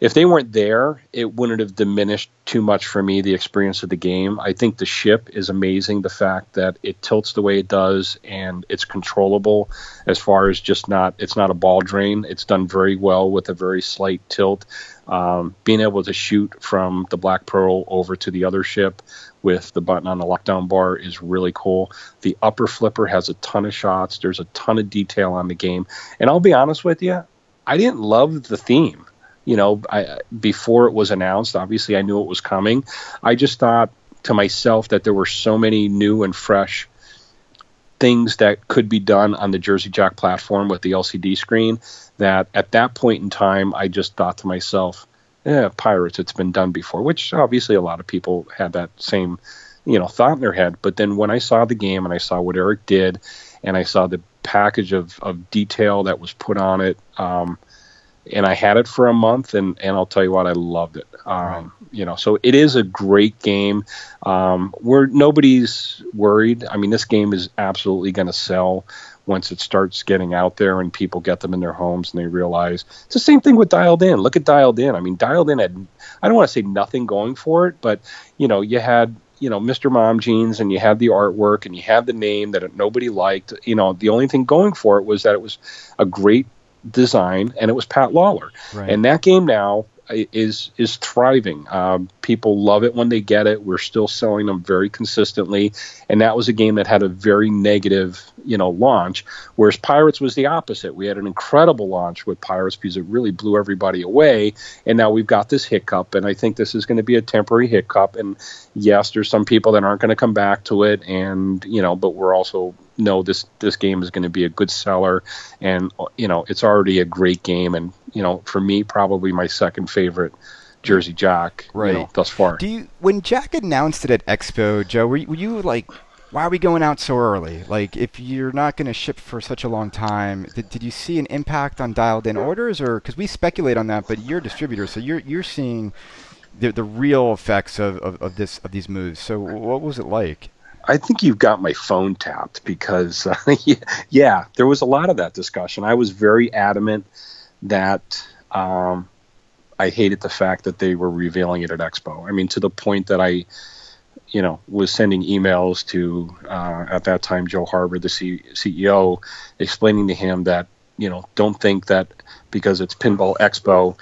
Speaker 2: if they weren't there, it wouldn't have diminished too much for me the experience of the game. I think the ship is amazing. The fact that it tilts the way it does and it's controllable as far as just not it's not a ball drain. It's done very well with a very slight tilt. Um, being able to shoot from the Black Pearl over to the other ship with the button on the lockdown bar is really cool. The upper flipper has a ton of shots. There's a ton of detail on the game. And I'll be honest with you, I didn't love the theme you know, I, before it was announced, obviously I knew it was coming. I just thought to myself that there were so many new and fresh things that could be done on the Jersey Jack platform with the LCD screen that at that point in time, I just thought to myself, yeah, Pirates, it's been done before, which obviously a lot of people had that same, you know, thought in their head. But then when I saw the game and I saw what Eric did and I saw the package of, of detail that was put on it, um, and I had it for a month, and and I'll tell you what, I loved it. Um, right. You know, so it is a great game. Um, where nobody's worried. I mean, this game is absolutely going to sell once it starts getting out there and people get them in their homes and they realize it's the same thing with Dialed In. Look at Dialed In. I mean, Dialed In had I don't want to say nothing going for it, but you know, you had you know Mr. Mom Jeans and you had the artwork and you had the name that nobody liked. You know, the only thing going for it was that it was a great design, and it was Pat Lawlor. Right. And that game now is is thriving. Um, people love it when they get it. We're still selling them very consistently, and that was a game that had a very negative, you know, launch. Whereas Pirates was the opposite. We had an incredible launch with Pirates because it really blew everybody away, and now we've got this hiccup. And I think this is going to be a temporary hiccup. And yes, there's some people that aren't going to come back to it, and you know, but we're also know this this game is going to be a good seller, and you know it's already a great game, and you know for me probably my second favorite Jersey Jack right. You know, thus far.
Speaker 1: Do you when Jack announced it at Expo, Joe? Were you, were you like? Why are we going out so early? Like, if you're not going to ship for such a long time, did, did you see an impact on dialed-in orders, or because we speculate on that, but you're a distributor, so you're you're seeing the the real effects of, of, of this of these moves. So, what was it like?
Speaker 2: I think you've got my phone tapped because, uh, yeah, there was a lot of that discussion. I was very adamant that um, I hated the fact that they were revealing it at Expo. I mean, to the point that I, you know, was sending emails to uh, at that time Joe Harbor, the C- CEO, explaining to him that you know, don't think that because it's Pinball Expo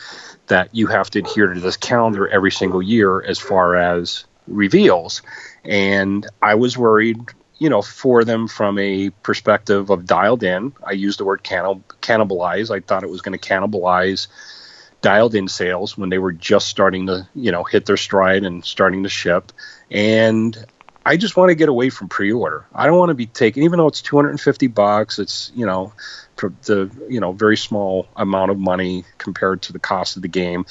Speaker 2: that you have to adhere to this calendar every single year as far as reveals. And I was worried, you know, for them from a perspective of dialed in. I used the word cannib- cannibalize. I thought it was going to cannibalize dialed in sales when they were just starting to, you know, hit their stride and starting to ship. And I just want to get away from pre-order. I don't want to be taken, even though it's 250 bucks. It's you know, for the you know very small amount of money compared to the cost of the game,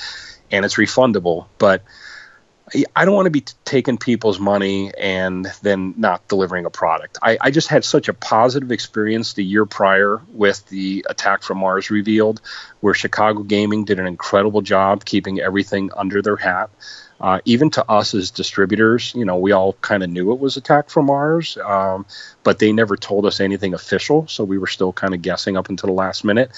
Speaker 2: and it's refundable. But I don't want to be t- taking people's money and then not delivering a product. I, I, just had such a positive experience the year prior with the Attack from Mars revealed, where Chicago Gaming did an incredible job keeping everything under their hat. Uh, even to us as distributors, you know, we all kind of knew it was Attack from Mars, um, but they never told us anything official, so we were still kind of guessing up until the last minute.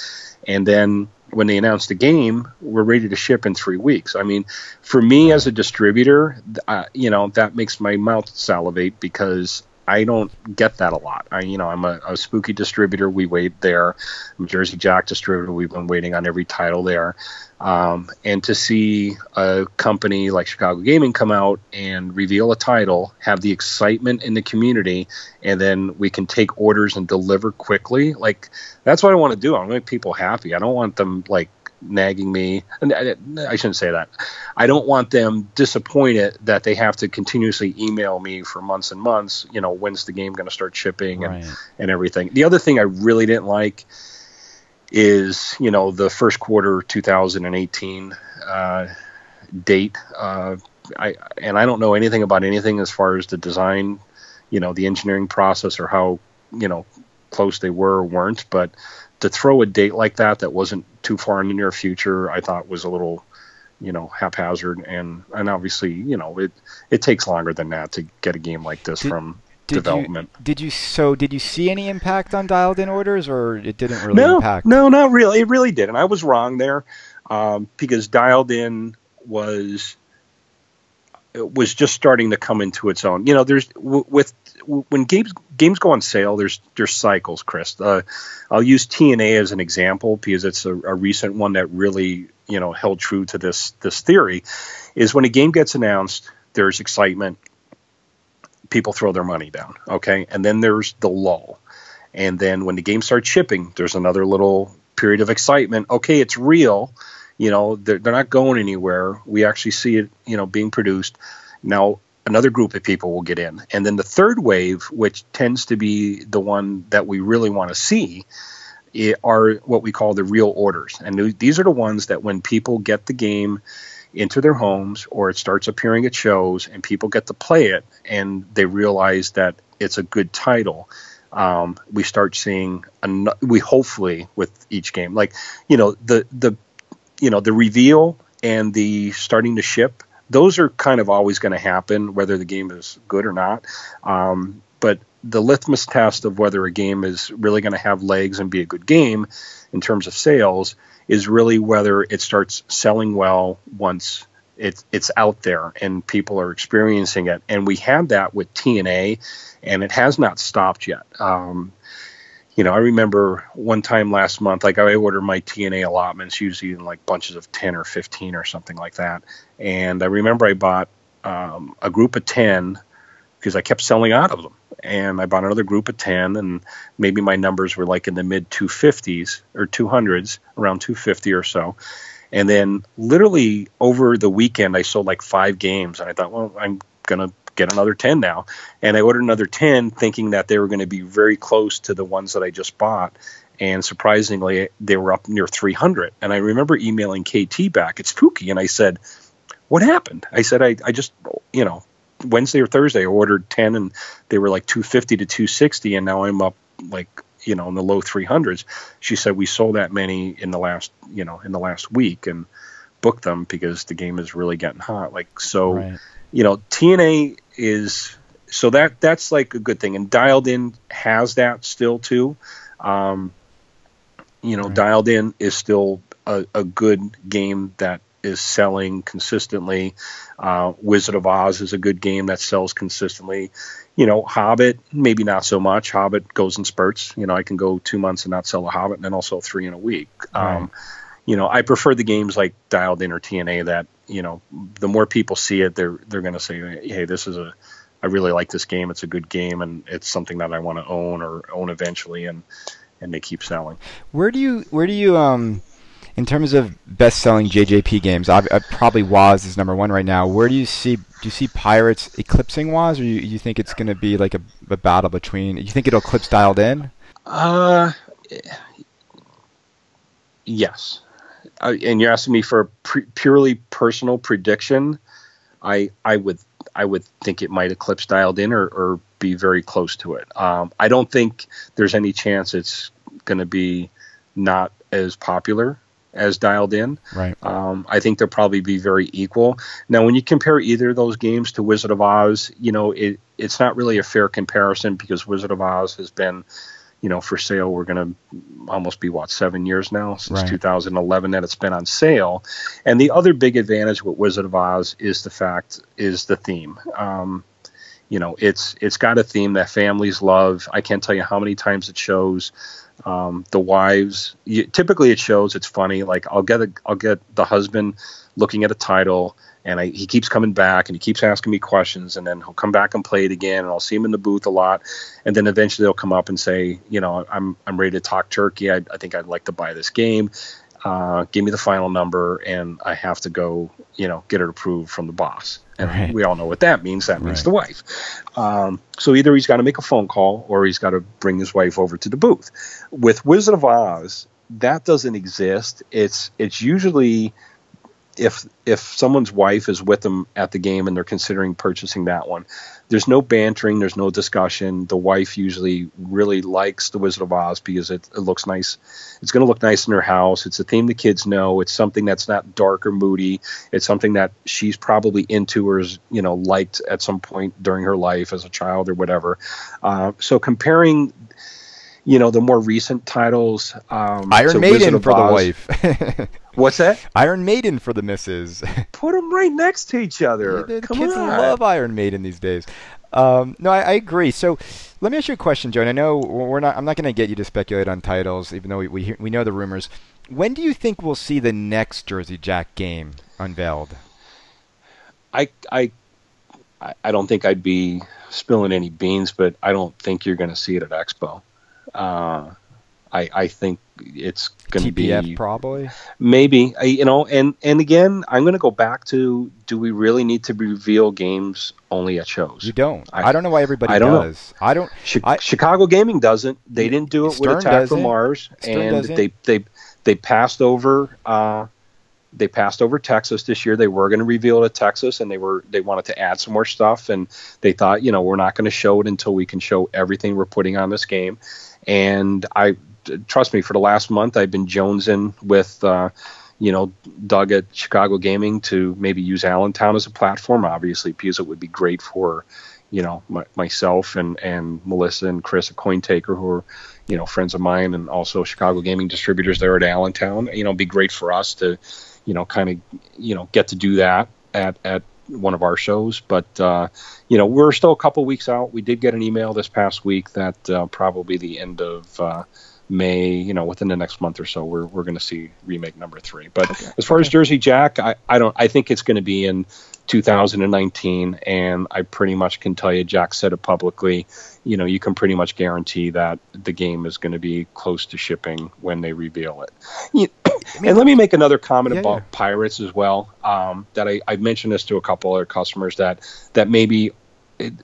Speaker 2: And then when they announced the game, we're ready to ship in three weeks. I mean, for me as a distributor, uh, you know, that makes my mouth salivate because I don't get that a lot. I, you know, I'm a, a spooky distributor. We wait there. I'm Jersey Jack distributor. We've been waiting on every title there. Um, and to see a company like Chicago Gaming come out and reveal a title, have the excitement in the community, and then we can take orders and deliver quickly, like that's what I want to do. I want to make people happy. I don't want them like nagging me. And I shouldn't say that. I don't want them disappointed that they have to continuously email me for months and months. You know, when's the game going to start shipping and, right. and everything. The other thing I really didn't like is you know the first quarter 2018 uh, date. Uh, I and I don't know anything about anything as far as the design, you know, the engineering process or how you know close they were or weren't. But to throw a date like that that wasn't too far in the near future, I thought was a little you know haphazard and and obviously you know it it takes longer than that to get a game like this did, from did development.
Speaker 1: You, did you so? Did you see any impact on dialed in orders, or it didn't really
Speaker 2: no,
Speaker 1: impact?
Speaker 2: No, not really. It really didn't. I was wrong there um, because dialed in was was just starting to come into its own. You know, there's with when games games go on sale, there's there's cycles, Chris. Uh, I'll use TNA as an example because it's a, a, recent one that really you know held true to this this theory. Is when a game gets announced, there's excitement, people throw their money down. Okay. And then there's the lull. And then when the game starts shipping, there's another little period of excitement. Okay, it's real. You know, they're, they're not going anywhere. We actually see it, you know, being produced. Now, another group of people will get in. And then the third wave, which tends to be the one that we really want to see, are what we call the real orders. And these are the ones that when people get the game into their homes or it starts appearing at shows and people get to play it and they realize that it's a good title um, we start seeing an, we hopefully with each game like you know the the you know the reveal and the starting to ship those are kind of always going to happen whether the game is good or not. Um, but the litmus test of whether a game is really going to have legs and be a good game in terms of sales is really whether it starts selling well once it's it's out there and people are experiencing it. And we had that with TNA, and it has not stopped yet. Um, you know, I remember one time last month, like I ordered my TNA allotments, usually in like bunches of 10 or 15 or something like that. And I remember I bought um, a group of 10 because I kept selling out of them and I bought another group of 10 and maybe my numbers were like in the mid 250s or 200s around 250 or so. And then literally over the weekend I sold like five games and I thought well I'm going to get another 10 now. And I ordered another 10 thinking that they were going to be very close to the ones that I just bought and surprisingly they were up near 300 and I remember emailing KT back it's spooky and I said what happened? I said I, I just you know Wednesday or Thursday, I ordered 10 and they were like 250 to 260. And now I'm up like, you know, in the low 300s. She said we sold that many in the last, you know, in the last week and booked them because the game is really getting hot. Like, so, right. you know, TNA is so that that's like a good thing. And dialed in has that still too. Um, you know, right. dialed in is still a, a, good game that is selling consistently. Uh, Wizard of Oz is a good game that sells consistently. You know, Hobbit maybe not so much. Hobbit goes in spurts. You know, I can go two months and not sell a Hobbit, and then I'll three in a week. Right. Um, you know, I prefer the games like Dialed In or TNA that you know, the more people see it, they're they're going to say, hey, this is a I really like this game. It's a good game, and it's something that I want to own or own eventually, and and they keep selling.
Speaker 1: Where do you where do you um in terms of best selling JJP games? I, I, probably Woz is number one right now. Where do you see do you see Pirates eclipsing Woz, or you, you think it's going to be like a, a battle between? You think it'll eclipse Dialed In?
Speaker 2: Uh, yes. Uh, and you're asking me for a pre- purely personal prediction. I I would I would think it might eclipse dialed in or, or be very close to it. Um, I don't think there's any chance it's going to be not as popular as dialed in.
Speaker 1: Right.
Speaker 2: Um, I think they'll probably be very equal. Now, when you compare either of those games to Wizard of Oz, you know it it's not really a fair comparison because Wizard of Oz has been you know, for sale. We're going to almost be what seven years now since right. 2011 that it's been on sale. And the other big advantage with Wizard of Oz is the fact is the theme. Um, you know, it's it's got a theme that families love. I can't tell you how many times it shows. Um, the wives you, typically it shows it's funny like i'll get a i'll get the husband looking at a title and I, he keeps coming back and he keeps asking me questions and then he'll come back and play it again and I'll see him in the booth a lot and then eventually they'll come up and say you know I'm I'm ready to talk turkey I, I think I'd like to buy this game uh, give me the final number and I have to go you know get it approved from the boss and right. we all know what that means that means right. the wife um, so either he's got to make a phone call or he's got to bring his wife over to the booth with Wizard of Oz that doesn't exist it's it's usually if if someone's wife is with them at the game and they're considering purchasing that one, there's no bantering, there's no discussion. The wife usually really likes the Wizard of Oz because it, it looks nice. It's going to look nice in her house. It's a theme the kids know. It's something that's not dark or moody. It's something that she's probably into or you know liked at some point during her life as a child or whatever. Uh, so comparing you know the more recent titles. Um,
Speaker 1: Iron Maiden for Oz. the wife.
Speaker 2: What's that?
Speaker 1: Iron Maiden for the misses.
Speaker 2: Put them right next to each other.
Speaker 1: The,
Speaker 2: Come
Speaker 1: kids
Speaker 2: on.
Speaker 1: love Iron Maiden these days. Um, no, I, I, agree. So let me ask you a question, Joan. I know we're not. I'm not going to get you to speculate on titles, even though we we, hear, we know the rumors. When do you think we'll see the next Jersey Jack game unveiled?
Speaker 2: I I I don't think I'd be spilling any beans, but I don't think you're going to see it at Expo. Uh, I, I think it's going to be
Speaker 1: probably
Speaker 2: maybe you know and and again I'm going to go back to do we really need to reveal games only at shows?
Speaker 1: You don't. I, I don't know why everybody I don't does. Know. I don't.
Speaker 2: I, Chicago Gaming doesn't. They didn't do it Stern with Attack from Mars,
Speaker 1: Stern
Speaker 2: and they they they passed over. Uh, they passed over Texas this year. They were going to reveal it at Texas, and they were they wanted to add some more stuff, and they thought, you know, we're not going to show it until we can show everything we're putting on this game. And I trust me, for the last month, I've been jonesing with, uh, you know, Doug at Chicago Gaming to maybe use Allentown as a platform. Obviously, it would be great for, you know, my, myself and and Melissa and Chris at CoinTaker, who are, you know, friends of mine and also Chicago Gaming distributors there at Allentown. You know, be great for us to, you know, kind of, you know, get to do that at at one of our shows. But uh, you know, we're still a couple weeks out. We did get an email this past week that uh, probably the end of uh, May, you know, within the next month or so, we're, we're going to see remake number three. But okay. as far okay. as Jersey Jack, I, I don't, I think it's going to be in 2019, and I pretty much can tell you, Jack said it publicly. You know, you can pretty much guarantee that the game is going to be close to shipping when they reveal it. You, and let me make another comment yeah, about yeah. pirates as well. Um, that I, I mentioned this to a couple other customers that that maybe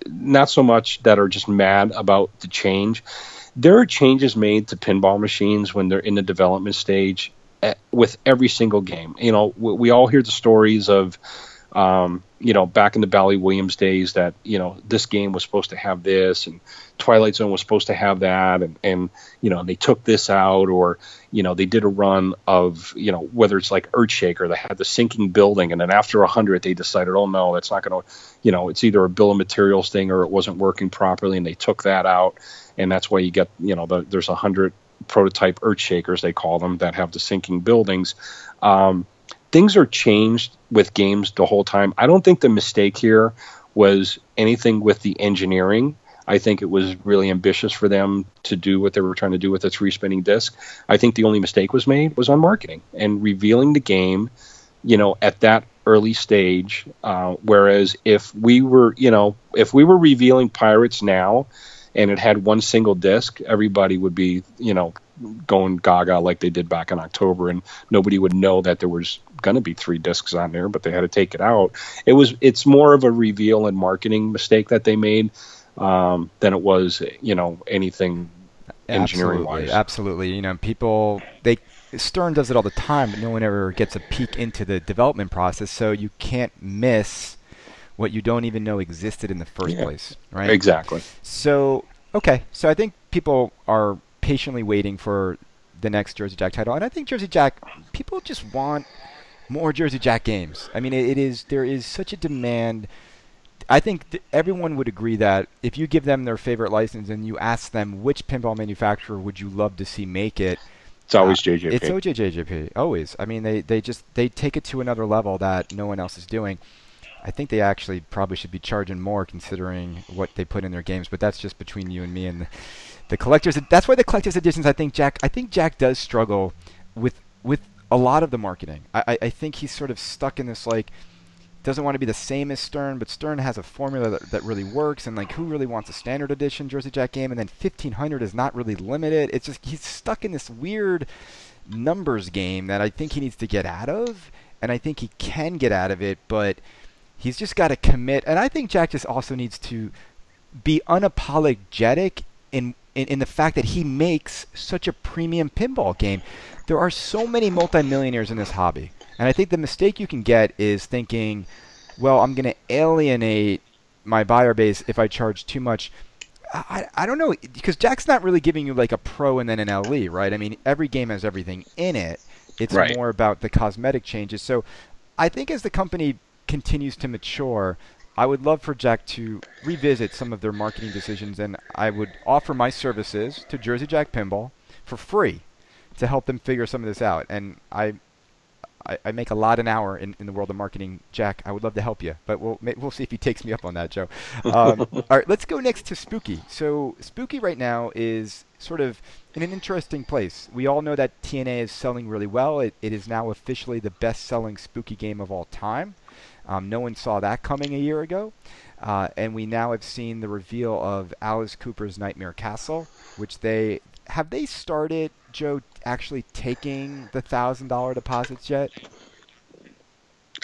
Speaker 2: not so much that are just mad about the change there are changes made to pinball machines when they're in the development stage at, eh, with every single game. You know, we, we, all hear the stories of um, you know, back in the Bally Williams days, that you know this game was supposed to have this, and Twilight Zone was supposed to have that, and and you know they took this out, or you know they did a run of you know whether it's like Earthshaker that had the sinking building, and then after a hundred they decided, oh no, that's not going to, you know, it's either a bill of materials thing or it wasn't working properly, and they took that out, and that's why you get you know the, there's a hundred prototype Earthshakers they call them that have the sinking buildings. Um, things are changed with games the whole time. I don't think the mistake here was anything with the engineering. I think it was really ambitious for them to do what they were trying to do with the three spinning disc. I think the only mistake was made was on marketing and revealing the game, you know, at that early stage. Uh, whereas if we were, you know, if we were revealing Pirates now and it had one single disc, everybody would be, you know, going gaga like they did back in October, and nobody would know that there was going to be three discs on there, but they had to take it out. It was it's more of a reveal and marketing mistake that they made um, than it was you know anything engineering
Speaker 1: wise. Absolutely, you know people they Stern does it all the time, but no one ever gets a peek into the development process, so you can't miss what you don't even know existed in the first yeah, place, right?
Speaker 2: Exactly.
Speaker 1: So okay, so I think people are patiently waiting for the next Jersey Jack title, and I think Jersey Jack people just want more Jersey Jack games. I mean, it, it is there is such a demand. I think th- everyone would agree that if you give them their favorite license and you ask them which pinball manufacturer would you love to see make it,
Speaker 2: it's always uh, JJP.
Speaker 1: It's OJJJP, always. I mean, they, they just they take it to another level that no one else is doing. I think they actually probably should be charging more considering what they put in their games, but that's just between you and me and the, the collectors. That's why the collectors editions. I think Jack. I think Jack does struggle with with a lot of the marketing. I, I think he's sort of stuck in this like doesn't want to be the same as Stern, but Stern has a formula that, that really works. And like, who really wants a standard edition Jersey Jack game? And then 1500 is not really limited. It's just he's stuck in this weird numbers game that I think he needs to get out of, and I think he can get out of it, but he's just got to commit. And I think Jack just also needs to be unapologetic in, in in the fact that he makes such a premium pinball game there are so many multimillionaires in this hobby. And I think the mistake you can get is thinking, well, I'm going to alienate my buyer base if I charge too much. I, I don't know because Jack's not really giving you like a pro and then an LE, right? I mean, every game has everything in it. It's right. more about the cosmetic changes. So I think as the company continues to mature, I would love for Jack to revisit some of their marketing decisions, and I would offer my services to Jersey Jack Pinball for free to help them figure some of this out. And I, I, I, make a lot an hour in, in the world of marketing, Jack. I would love to help you, but we'll we'll see if he takes me up on that, Joe. Um, all right, let's go next to Spooky. So Spooky right now is sort of in an interesting place. We all know that TNA is selling really well. It, it is now officially the best-selling Spooky game of all time. Um, no one saw that coming a year ago. Uh, and we now have seen the reveal of Alice Cooper's Nightmare Castle, which they have they started Joe actually taking the thousand dollar deposits yet?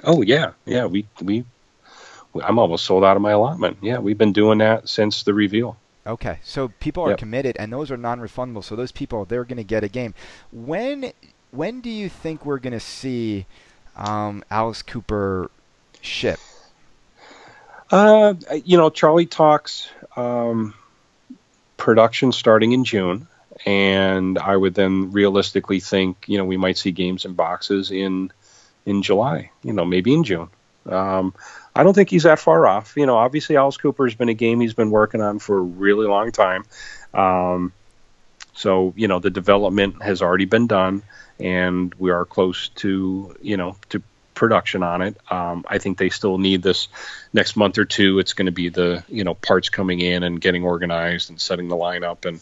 Speaker 2: Oh yeah, yeah. We we I'm almost sold out of my allotment. Yeah, we've been doing that since the reveal.
Speaker 1: Okay, so people are yep. committed, and those are non-refundable. So those people, they're going to get a game. When when do you think we're going to see um, Alice Cooper ship?
Speaker 2: Uh, you know, Charlie talks um, production starting in June and I would then realistically think, you know, we might see games in boxes in in July, you know, maybe in June. Um, I don't think he's that far off. You know, obviously Alice Cooper has been a game he's been working on for a really long time. Um, so you know, the development has already been done, and we are close to you know to production on it. Um, I think they still need this next month or two. It's going to be the you know parts coming in and getting organized and setting the lineup and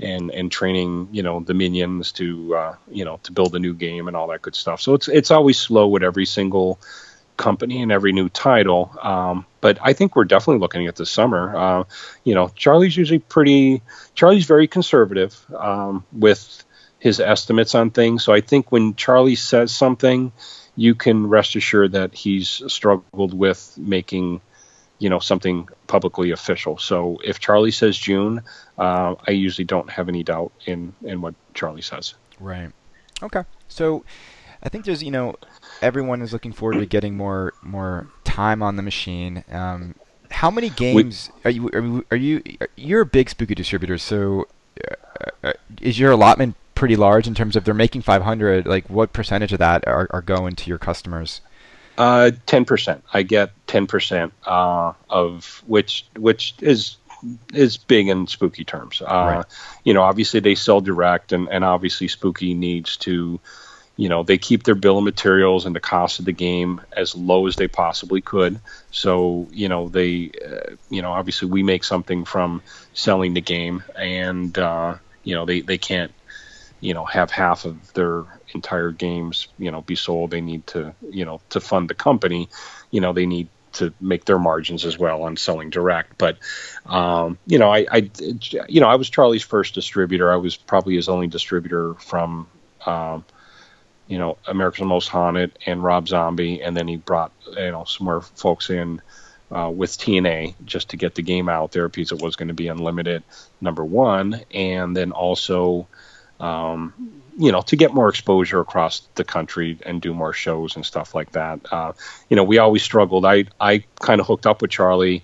Speaker 2: and and training you know the minions to uh, you know to build a new game and all that good stuff. So it's it's always slow with every single company and every new title. Um, but I think we're definitely looking at this summer. Uh, you know, Charlie's usually pretty. Charlie's very conservative um, with his estimates on things. So I think when Charlie says something, you can rest assured that he's struggled with making you know something publicly official. So if Charlie says June, uh, I usually don't have any doubt in in what Charlie says.
Speaker 1: Right. Okay. So I think there's, you know, everyone is looking forward to getting more more time on the machine. Um, how many games we, are you? Are you? Are you? You're a big spooky distributor, so uh, uh, is your allotment pretty large in terms of they're making 500? Like, what percentage of that are, are going to your customers?
Speaker 2: Uh, ten percent. I get ten percent uh, of which, which is is big in spooky terms. Uh, right. You know, obviously they sell direct, and, and obviously spooky needs to you know they keep their bill of materials and the cost of the game as low as they possibly could so you know they uh, you know obviously we make something from selling the game and uh, you know they they can't you know have half of their entire games you know be sold. They need to you know to fund the company. You know they need to make their margins as well on selling direct. But um, you know I, I you know I was Charlie's first distributor. I was probably his only distributor from um, you know, America's Most Haunted and Rob Zombie, and then he brought you know some more folks in uh, with TNA just to get the game out there because it was going to be unlimited. Number one, and then also, um, you know, to get more exposure across the country and do more shows and stuff like that. Uh, you know, we always struggled. I I kind of hooked up with Charlie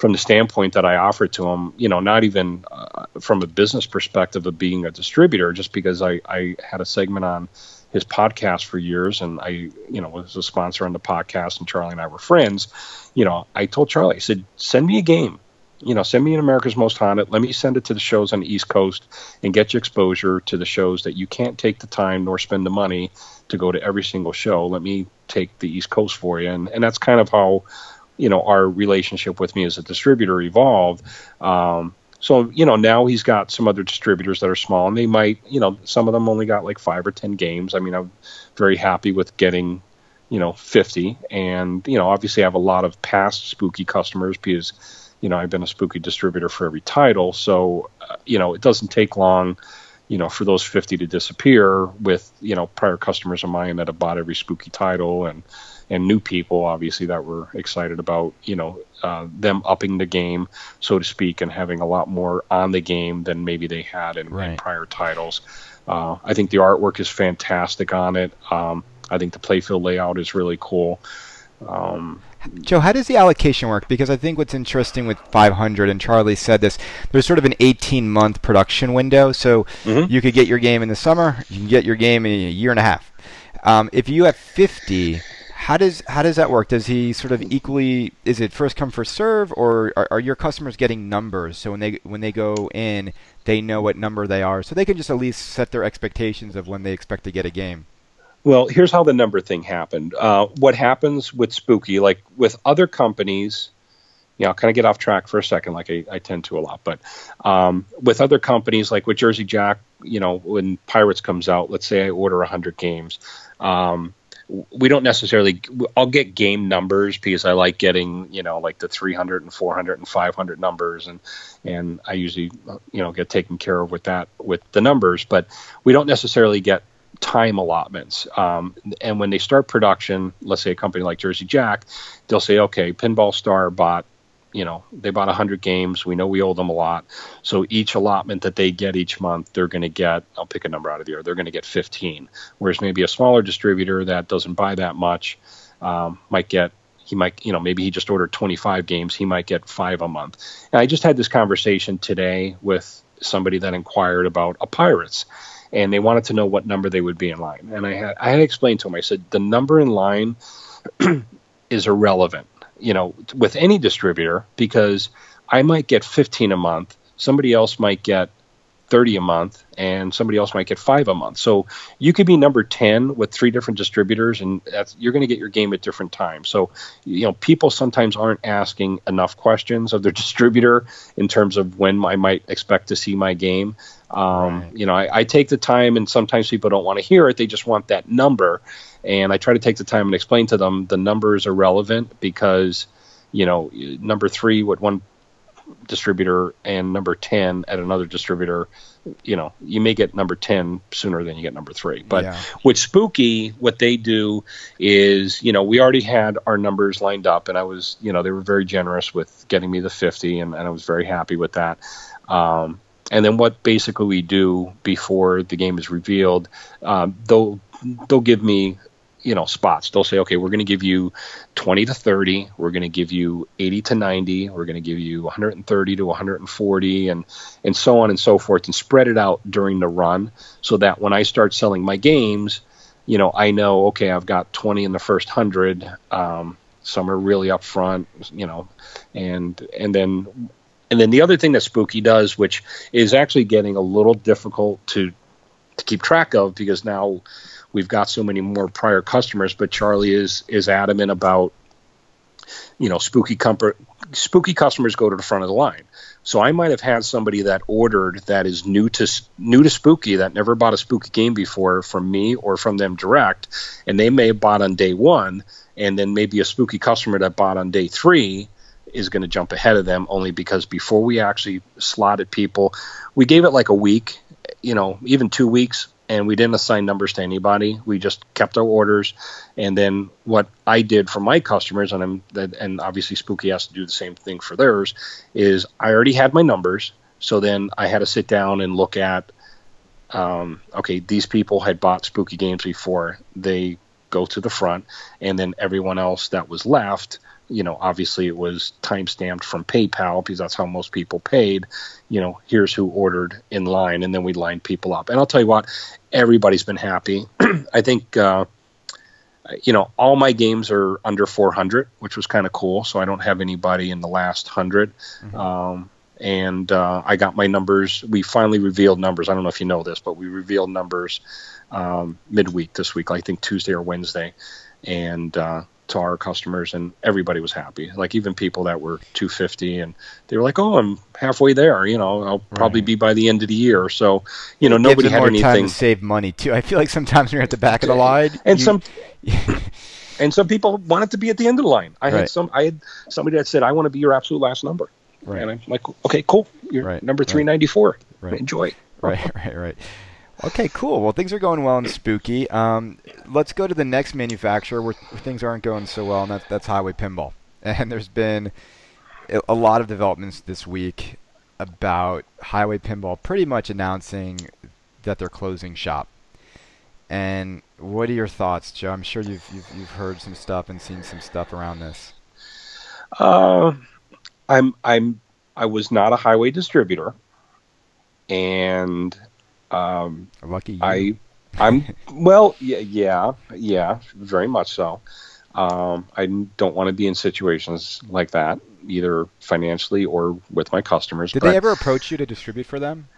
Speaker 2: from the standpoint that I offered to him, you know, not even uh, from a business perspective of being a distributor, just because I, I had a segment on his podcast for years, and I, you know, was a sponsor on the podcast, and Charlie and I were friends. You know, I told Charlie, I said, send me a game. You know, send me an America's Most Haunted. Let me send it to the shows on the East Coast and get you exposure to the shows that you can't take the time nor spend the money to go to every single show. Let me take the East Coast for you, and and that's kind of how, you know, our relationship with me as a distributor evolved. Um, so, you know, now he's got some other distributors that are small and they might, you know, some of them only got like five or 10 games. I mean, I'm very happy with getting, you know, 50. And, you know, obviously I have a lot of past spooky customers because, you know, I've been a spooky distributor for every title. So, uh, you know, it doesn't take long, you know, for those 50 to disappear with, you know, prior customers of mine that have bought every spooky title and, and new people, obviously, that were excited about, you know, uh, them upping the game, so to speak, and having a lot more on the game than maybe they had in, right. in prior titles. Uh, I think the artwork is fantastic on it. Um, I think the playfield layout is really cool. Um,
Speaker 1: Joe, how does the allocation work? Because I think what's interesting with 500, and Charlie said this, there's sort of an 18 month production window. So mm-hmm. you could get your game in the summer, you can get your game in a year and a half. Um, if you have 50, how does how does that work? Does he sort of equally? Is it first come first serve, or are, are your customers getting numbers? So when they when they go in, they know what number they are, so they can just at least set their expectations of when they expect to get a game.
Speaker 2: Well, here's how the number thing happened. Uh, what happens with Spooky, like with other companies, you know, I'll kind of get off track for a second, like I, I tend to a lot. But um, with other companies, like with Jersey Jack, you know, when Pirates comes out, let's say I order 100 games. Um, we don't necessarily i'll get game numbers because i like getting you know like the 300 and 400 and 500 numbers and and i usually you know get taken care of with that with the numbers but we don't necessarily get time allotments. Um, and when they start production let's say a company like jersey jack they'll say okay pinball star bought you know they bought 100 games. We know we owe them a lot. So each allotment that they get each month they're going to get i'll pick a number out of the air they're going to get 15 whereas maybe a smaller distributor that doesn't buy that much um, might get he might you know maybe he just ordered 25 games he might get five a month. And i just had this conversation today with somebody that inquired about a pirates and they wanted to know what number they would be in line and i had i had explained to them. i said the number in line is irrelevant you know, with any distributor because I might get 15 a month, somebody else might get 30 a month, and somebody else might get five a month. So you could be number 10 with three different distributors, and you're going to get your game at different times. So, you know, people sometimes aren't asking enough questions of their distributor in terms of when I might expect to see my game. Um, right. You know, I, I take the time, and sometimes people don't want to hear it; they just want that number and I try to take the time and explain to them the numbers are relevant because you know number three what one distributor and number 10 at another distributor you know you may get number 10 sooner than you get number three but yeah. with spooky what they do is you know we already had our numbers lined up and i was you know they were very generous with getting me the 50 and, and i was very happy with that um, and then what basically we do before the game is revealed, um, they'll they'll give me you know spots. They'll say okay we're going to give you 20 to 30 we're going to give you 80 to 90 we're going to give you 130 to 140 and and so on and so forth and spread it out during the run so that when i start selling my games you know i know okay i've got 20 in the first 100 um, some are really up front you know and and then and then the other thing that spooky does which is actually getting a little difficult to to keep track of because now we've got so many more prior customers, but Charlie is is adamant about you know spooky comfort spooky customers go to the front of the line. So I might have had somebody that ordered that is new to new to spooky that never bought a spooky game before from me or from them direct, and they may have bought on day one, and then maybe a spooky customer that bought on day three is going to jump ahead of them only because before we actually slotted people, we gave it like a week, you know, even two weeks and we didn't assign numbers to anybody. We just kept our orders, and then what I did for my customers, and I'm and obviously Spooky has to do the same thing for theirs, is I already had my numbers. So then I had to sit down and look at, um, okay, these people had bought Spooky games before. They go to the front, and then everyone else that was left you know, obviously it was time stamped from PayPal because that's how most people paid. You know, here's who ordered in line, and then we lined people up. And I'll tell you what, everybody's been happy. I think, uh, you know, all my games are under 400, which was kind of cool. So I don't have anybody in the last 100. Mm-hmm. Um, and uh, I got my numbers. We finally revealed numbers. I don't know if you know this, but we revealed numbers um, midweek this week, I think Tuesday or Wednesday. And uh, to our customers, and everybody was happy. Like even people that were 250, and they were like, "Oh, I'm halfway there. You know, I'll probably right. be by the end of the year." So, you know,
Speaker 1: it
Speaker 2: nobody had
Speaker 1: more
Speaker 2: anything.
Speaker 1: Time to save money too. I feel like sometimes you're at the back of the line,
Speaker 2: and you... some. and some people wanted to be at the end of the line. I right. had some. I had somebody that said, "I want to be your absolute last number," right. and I'm like, "Okay, cool. You're right. number 394. Right. Enjoy."
Speaker 1: Right, right, right. Okay, cool. Well, things are going well in Spooky. Um, let's go to the next manufacturer where, where things aren't going so well, and that's, that's Heighway Pinball. And there's been a lot of developments this week about Heighway Pinball pretty much announcing that they're closing shop. And what are your thoughts, Joe? I'm sure you've you've, you've heard some stuff and seen some stuff around this.
Speaker 2: Uh, I'm I'm I was not a Heighway distributor, and um,
Speaker 1: Lucky you.
Speaker 2: I, I'm well, yeah, yeah, yeah, very much so. Um, I don't want to be in situations like that, either financially or with my customers.
Speaker 1: Did they ever approach you to distribute for them?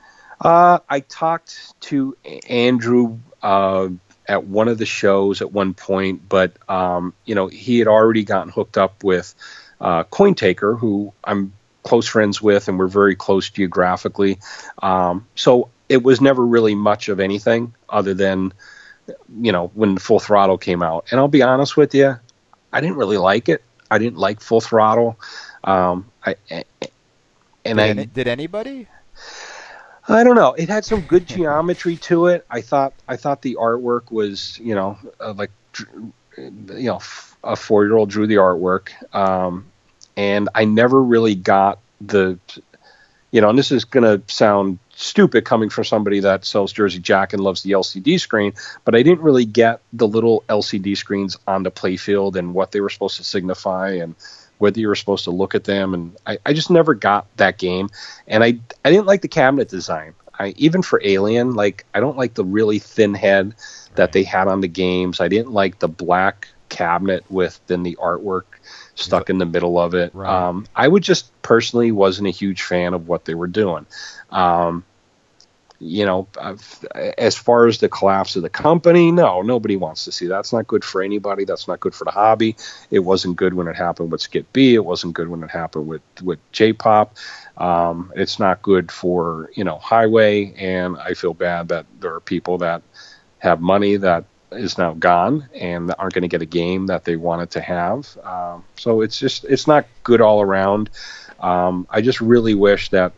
Speaker 2: Uh, I talked to Andrew uh, at one of the shows at one point, but um, you know he had already gotten hooked up with uh, CoinTaker, who I'm close friends with, and we're very close geographically. Um, so it was never really much of anything other than you know when full throttle came out. And i'll be honest with you i didn't really like it. I didn't like full throttle. Um, I, and
Speaker 1: did,
Speaker 2: I,
Speaker 1: any, did anybody?
Speaker 2: I don't know. It had some good geometry to it. I thought I thought the artwork was, you know, uh, like you know, a four year old drew the artwork, um, and I never really got the, you know, and this is gonna sound stupid coming from somebody that sells Jersey Jack and loves the LCD screen, but I didn't really get the little LCD screens on the playfield and what they were supposed to signify and whether you were supposed to look at them. And I, I just never got that game. And I, I didn't like the cabinet design. I, even for Alien, like I don't like the really thin head that they had on the games. I didn't like the black cabinet with then the artwork stuck in the middle of it. Right. Um, I would just personally wasn't a huge fan of what they were doing. Um, you know, as far as the collapse of the company, no, nobody wants to see that. That's not good for anybody. That's not good for the hobby. It wasn't good when it happened with Skit-B. It wasn't good when it happened with with J-pop. Um, it's not good for you know Heighway, and I feel bad that there are people that have money that is now gone and aren't going to get a game that they wanted to have. Um, so it's just it's not good all around. Um, I just really wish that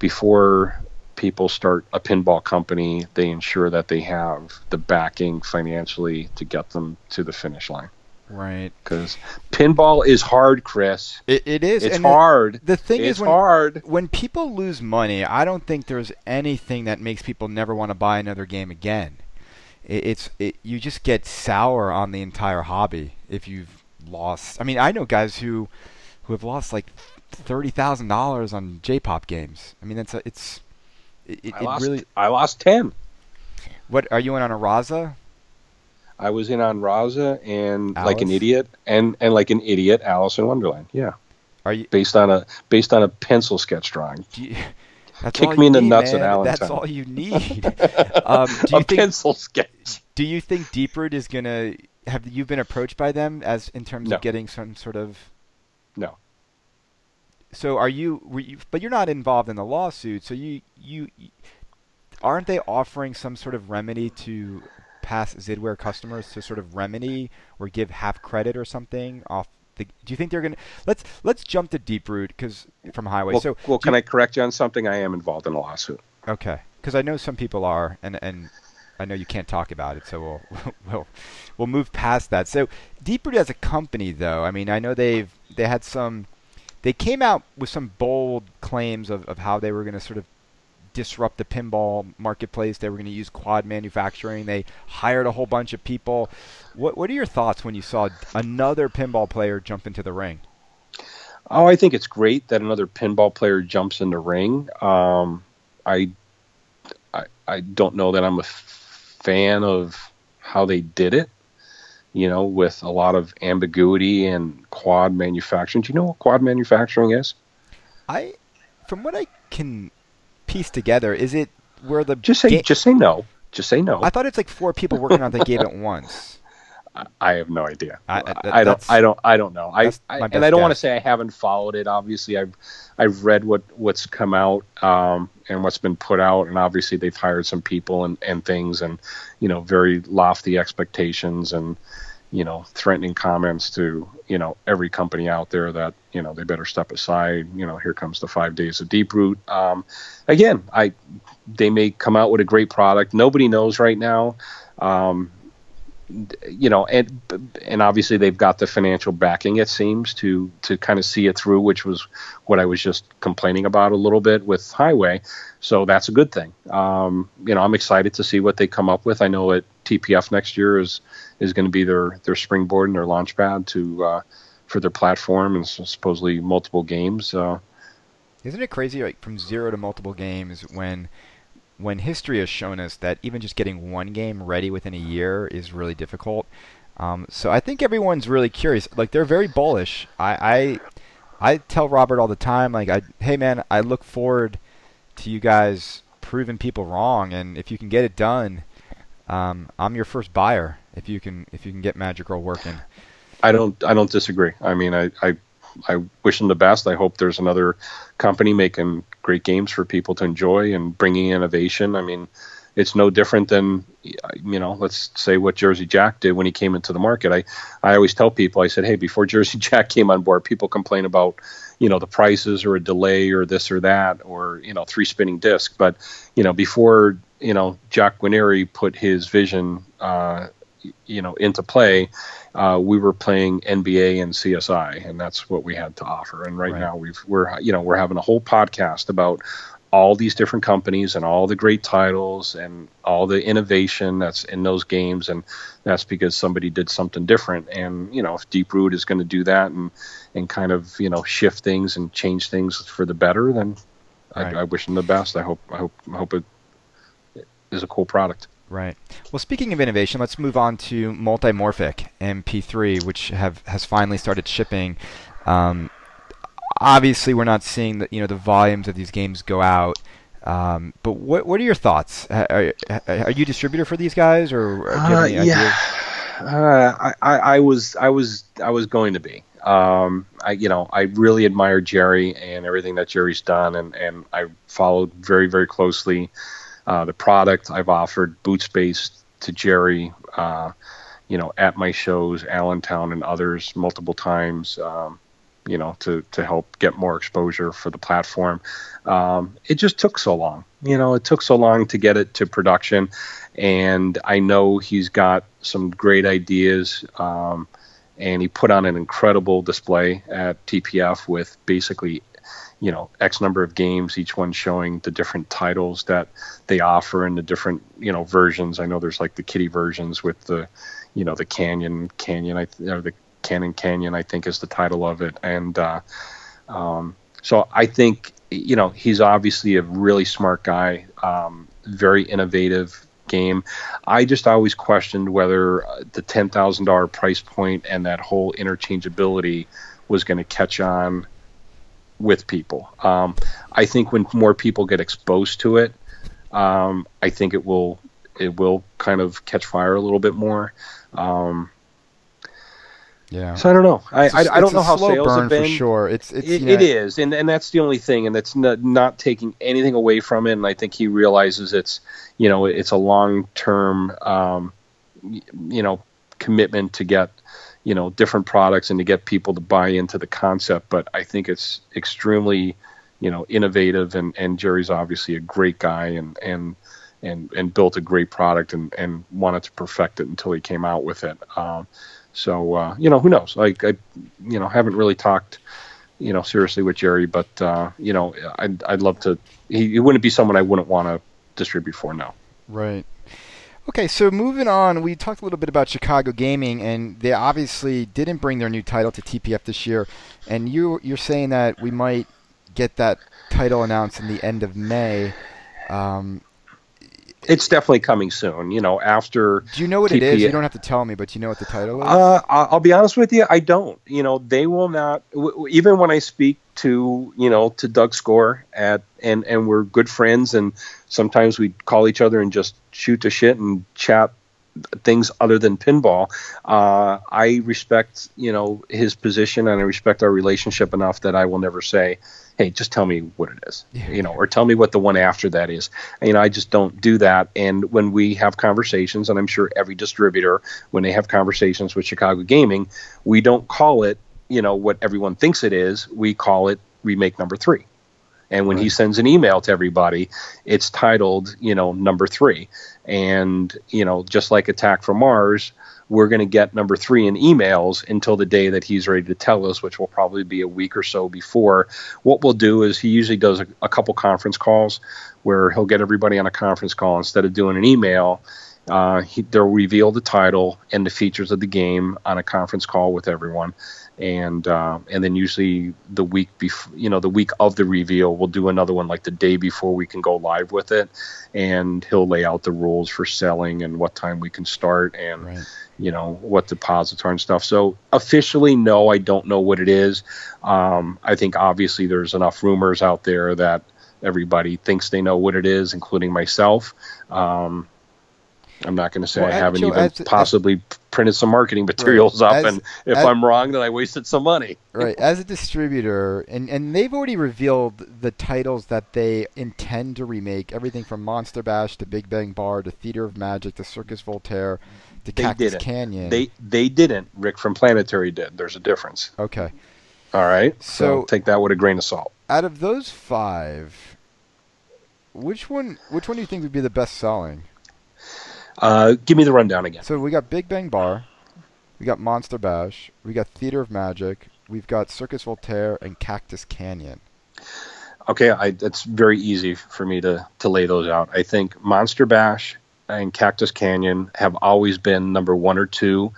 Speaker 2: before people start a pinball company, they ensure that they have the backing financially to get them to the finish line.
Speaker 1: Right.
Speaker 2: Because pinball is hard, Chris.
Speaker 1: It, it is.
Speaker 2: It's and hard.
Speaker 1: The, the thing
Speaker 2: it's
Speaker 1: is, when,
Speaker 2: hard.
Speaker 1: when people lose money, I don't think there's anything that makes people never want to buy another game again. it, it's it, you just get sour on the entire hobby if you've lost. I mean, I know guys who who have lost like thirty thousand dollars on J-pop games. I mean, it's a, it's it, it
Speaker 2: I lost,
Speaker 1: really.
Speaker 2: I lost ten.
Speaker 1: What are you in on a Raza?
Speaker 2: I was in on Raza and like an idiot and and like an idiot Alice in Wonderland. Yeah,
Speaker 1: Are you?
Speaker 2: based on a based on a pencil sketch drawing.
Speaker 1: You
Speaker 2: Kick me in the
Speaker 1: need,
Speaker 2: nuts at
Speaker 1: man. That's all you need. um, do
Speaker 2: a
Speaker 1: you think?
Speaker 2: pencil sketch.
Speaker 1: Do you think Deeproot is gonna have you been approached by them as in terms
Speaker 2: No.
Speaker 1: of getting some sort of? So are you, you? But you're not involved in the lawsuit. So you you aren't they offering some sort of remedy to past Zidware customers to sort of remedy or give half credit or something off? The, do you think they're gonna? Let's let's jump to Deeproot because from Heighway.
Speaker 2: Well,
Speaker 1: so
Speaker 2: well, can
Speaker 1: you-
Speaker 2: I correct you on something? I am involved in a lawsuit.
Speaker 1: Okay, because I know some people are, and and I know you can't talk about it, so we'll we'll we'll move past that. So Deeproot as a company, though, I mean, I know they've they had some, they came out with some bold claims of, of how they were going to sort of disrupt the pinball marketplace. They were going to use quad manufacturing. They hired a whole bunch of people. What what are your thoughts when you saw another pinball player jump into the ring?
Speaker 2: Oh, I think it's great that another pinball player jumps in the ring. Um, I, I, I don't know that I'm a fan of how they did it. You know, with a lot of ambiguity and quad manufacturing. Do you know what quad manufacturing is?
Speaker 1: I, from what I can piece together, is it where the
Speaker 2: Just say,
Speaker 1: ga-
Speaker 2: just say no. Just say no.
Speaker 1: I thought it's like four people working on the game at once.
Speaker 2: I- have no idea.
Speaker 1: I-
Speaker 2: I,
Speaker 1: I-
Speaker 2: don't. I don't. I don't know. I, I and I don't want to say I haven't followed it. Obviously, I've I've read what what's come out um, and what's been put out, and obviously they've hired some people and and things, and you know very lofty expectations and you know threatening comments to you know every company out there that you know they better step aside. You know here comes the five days of Deeproot. Um, again, I they may come out with a great product. Nobody knows right now. Um, you know, and and obviously they've got the financial backing. It seems to to kind of see it through, which was what I was just complaining about a little bit with Heighway. So that's a good thing. Um, you know, I'm excited to see what they come up with. I know at TPF next year is is going to be their their springboard and their launch pad to uh, for their platform and supposedly multiple games.
Speaker 1: Isn't it crazy, like from zero to multiple games, when when history has shown us that even just getting one game ready within a year is really difficult. Um, so I think everyone's really curious. Like they're very bullish. I, I I tell Robert all the time, like, I, hey man, I look forward to you guys proving people wrong, and if you can get it done, um, I'm your first buyer. If you can if you can get Magic Girl working.
Speaker 2: I don't I don't disagree. I mean, I, I I wish them the best. I hope there's another company making great games for people to enjoy and bringing innovation. I mean, it's no different than you know, let's say what Jersey Jack did when he came into the market. I I always tell people, I said, hey, before Jersey Jack came on board, people complain about you know the prices or a delay or this or that or you know three spinning disc, but you know before you know Jack Guarnieri put his vision. Uh, you know into play uh, we were playing nba and csi and that's what we had to offer and right,
Speaker 1: Right.
Speaker 2: now we've we're you know we're having a whole podcast about all these different companies and all the great titles and all the innovation that's in those games and that's because somebody did something different and you know if Deeproot is going to do that and and kind of you know shift things and change things for the better then
Speaker 1: Right.
Speaker 2: I, I wish them the best i hope i hope i hope it is a cool product
Speaker 1: Right. Well, speaking of innovation, let's move on to Multimorphic MP3, which have has finally started shipping. Um, obviously, we're not seeing the you know the volumes of these games go out. Um, but what what are your thoughts? Are, are you distributor for these guys, or do you have
Speaker 2: Uh, yeah,
Speaker 1: ideas?
Speaker 2: uh, I, I, I was, I was, I was going to be. Um, I, you know, I really admire Gerry and everything that Gerry's done, and and I followed very, very closely uh, the product. I've offered boot space to Gerry, uh, you know, at my shows, Allentown and others, multiple times. Um, you know, to to help get more exposure for the platform. Um, it just took so long. You know, it took so long to get it to production, and I know he's got some great ideas. Um, and he put on an incredible display at TPF with basically you know X number of games, each one showing the different titles that they offer and the different you know versions. I know there's like the kitty versions with the you know the Canyon Canyon I or the Cannon Canyon I think is the title of it, and uh, um, so I think you know he's obviously a really smart guy, um, very innovative game. I just always questioned whether uh, the ten thousand dollar price point and that whole interchangeability was going to catch on with people. Um, I think when more people get exposed to it, um, I think it will it will kind of catch fire a little bit more. Um,
Speaker 1: yeah.
Speaker 2: So I don't know. I, I, I, don't know how
Speaker 1: sales
Speaker 2: have been.
Speaker 1: For sure, it's, it's
Speaker 2: it, it is, and and that's the only thing, and that's not, not taking anything away from it. And I think he realizes it's you know it's a long term um, you know commitment to get you know different products and to get people to buy into the concept. But I think it's extremely you know innovative, and and Gerry's obviously a great guy, and and and and built a great product, and and wanted to perfect it until he came out with it. Um, so uh, you know, who knows? Like I, you know, haven't really talked, you know, seriously with Gerry, but uh, you know, I'd I'd love to. He, he wouldn't be someone I wouldn't want to distribute for now.
Speaker 1: Right. Okay, so moving on, we talked a little bit about Chicago Gaming, and they obviously didn't bring their new title to TPF this year. And you you're saying that we might get that title announced in the end of May. Um,
Speaker 2: it's definitely coming soon. You know, after.
Speaker 1: Do you know what TP- it is? You don't have to tell me, but you know what the title is.
Speaker 2: Uh, I'll be honest with you, I don't. You know, they will not. W- even when I speak to you know to Doug Score at and and we're good friends, and sometimes we call each other and just shoot the shit and chat things other than pinball. Uh, I respect, you know, his position and I respect our relationship enough that I will never say, "Hey, just tell me what it is," yeah. you know, or tell me what the one after that is. And, you know, I just don't do that. And when we have conversations, and I'm sure every distributor, when they have conversations with Chicago Gaming, we don't call it, you know, what everyone thinks it is. We call it remake number three. And when right. he sends an email to everybody, it's titled, you know, number three. And, you know, just like Attack from Mars, we're going to get number three in emails until the day that he's ready to tell us, which will probably be a week or so before. What we'll do is he usually does a, a couple conference calls where he'll get everybody on a conference call instead of doing an email. Uh, he, they'll reveal the title and the features of the game on a conference call with everyone and uh, and then usually the week before, you know, the week of the reveal, we'll do another one like the day before we can go live with it, and he'll lay out the rules for selling and what time we can start and right. You know what deposits are and stuff. So officially, no, I don't know what it is. Um, I think obviously there's enough rumors out there that everybody thinks they know what it is, including myself. Um, I'm not going to say well, I haven't even as, possibly as, printed some marketing materials right, up, as, and if I'm wrong, then I wasted some money.
Speaker 1: Right. As a distributor, and and they've already revealed the titles that they intend to remake. Everything from Monster Bash to Big Bang Bar to Theater of Magic to Circus Voltaire to they Cactus
Speaker 2: didn't.
Speaker 1: Canyon.
Speaker 2: They they didn't. Rick from Planetary did. There's a difference.
Speaker 1: Okay.
Speaker 2: All right. So, so take that with a grain of salt.
Speaker 1: Out of those five, which one which one do you think would be the best selling?
Speaker 2: Uh, give me the rundown again.
Speaker 1: So we got Big Bang Bar, we got Monster Bash, we got Theater of Magic, we've got Circus Voltaire, and Cactus Canyon.
Speaker 2: Okay, I, it's very easy for me to to lay those out. I think Monster Bash and Cactus Canyon have always been number one or two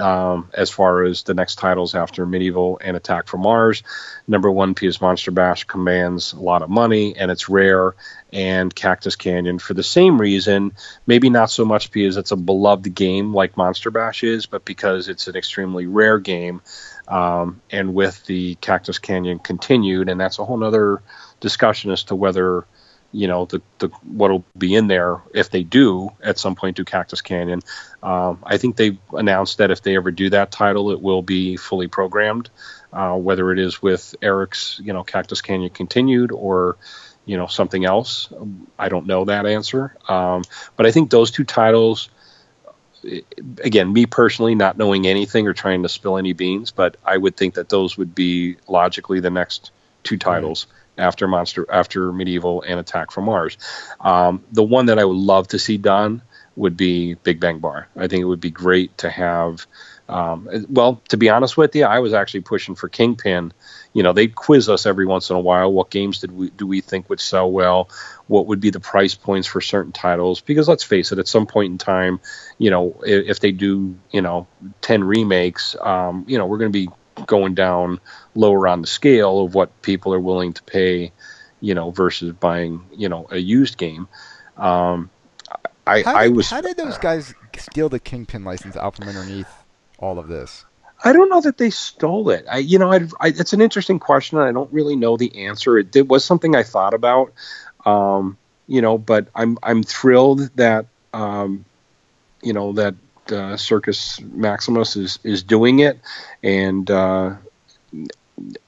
Speaker 2: um, as far as the next titles after Medieval and Attack from Mars. Number one, because Monster Bash commands a lot of money and it's rare, and Cactus Canyon for the same reason. Maybe not so much because it's a beloved game like Monster Bash is, but because it's an extremely rare game. Um, and with the Cactus Canyon continued, and that's a whole other discussion as to whether you know the, the what'll be in there if they do at some point do Cactus Canyon. Um, I think they announced that if they ever do that title, it will be fully programmed, uh, whether it is with Eric's you know Cactus Canyon continued or you know something else. I don't know that answer, um, but I think those two titles. Again, me personally, not knowing anything or trying to spill any beans, but I would think that those would be logically the next two titles. After Monster, after Medieval, and Attack from Mars. Um, the one that I would love to see done would be Big Bang Bar. I think it would be great to have Um, well, to be honest with you, I was actually pushing for Kingpin. You know, they quiz us every once in a while. What games did we do we think would sell well? What would be the price points for certain titles? Because let's face it, at some point in time, you know, if, if they do, you know, ten remakes, um, you know, we're going to be going down lower on the scale of what people are willing to pay, you know, versus buying, you know, a used game. Um, I,
Speaker 1: how did,
Speaker 2: I was.
Speaker 1: How did those guys steal the Kingpin license out from underneath all of this?
Speaker 2: I don't know that they stole it. I, you know, I, I, it's an interesting question. I don't really know the answer. It, it was something I thought about, um, you know, but I'm I'm thrilled that um, you know that uh, Circus Maximus is is doing it, and uh,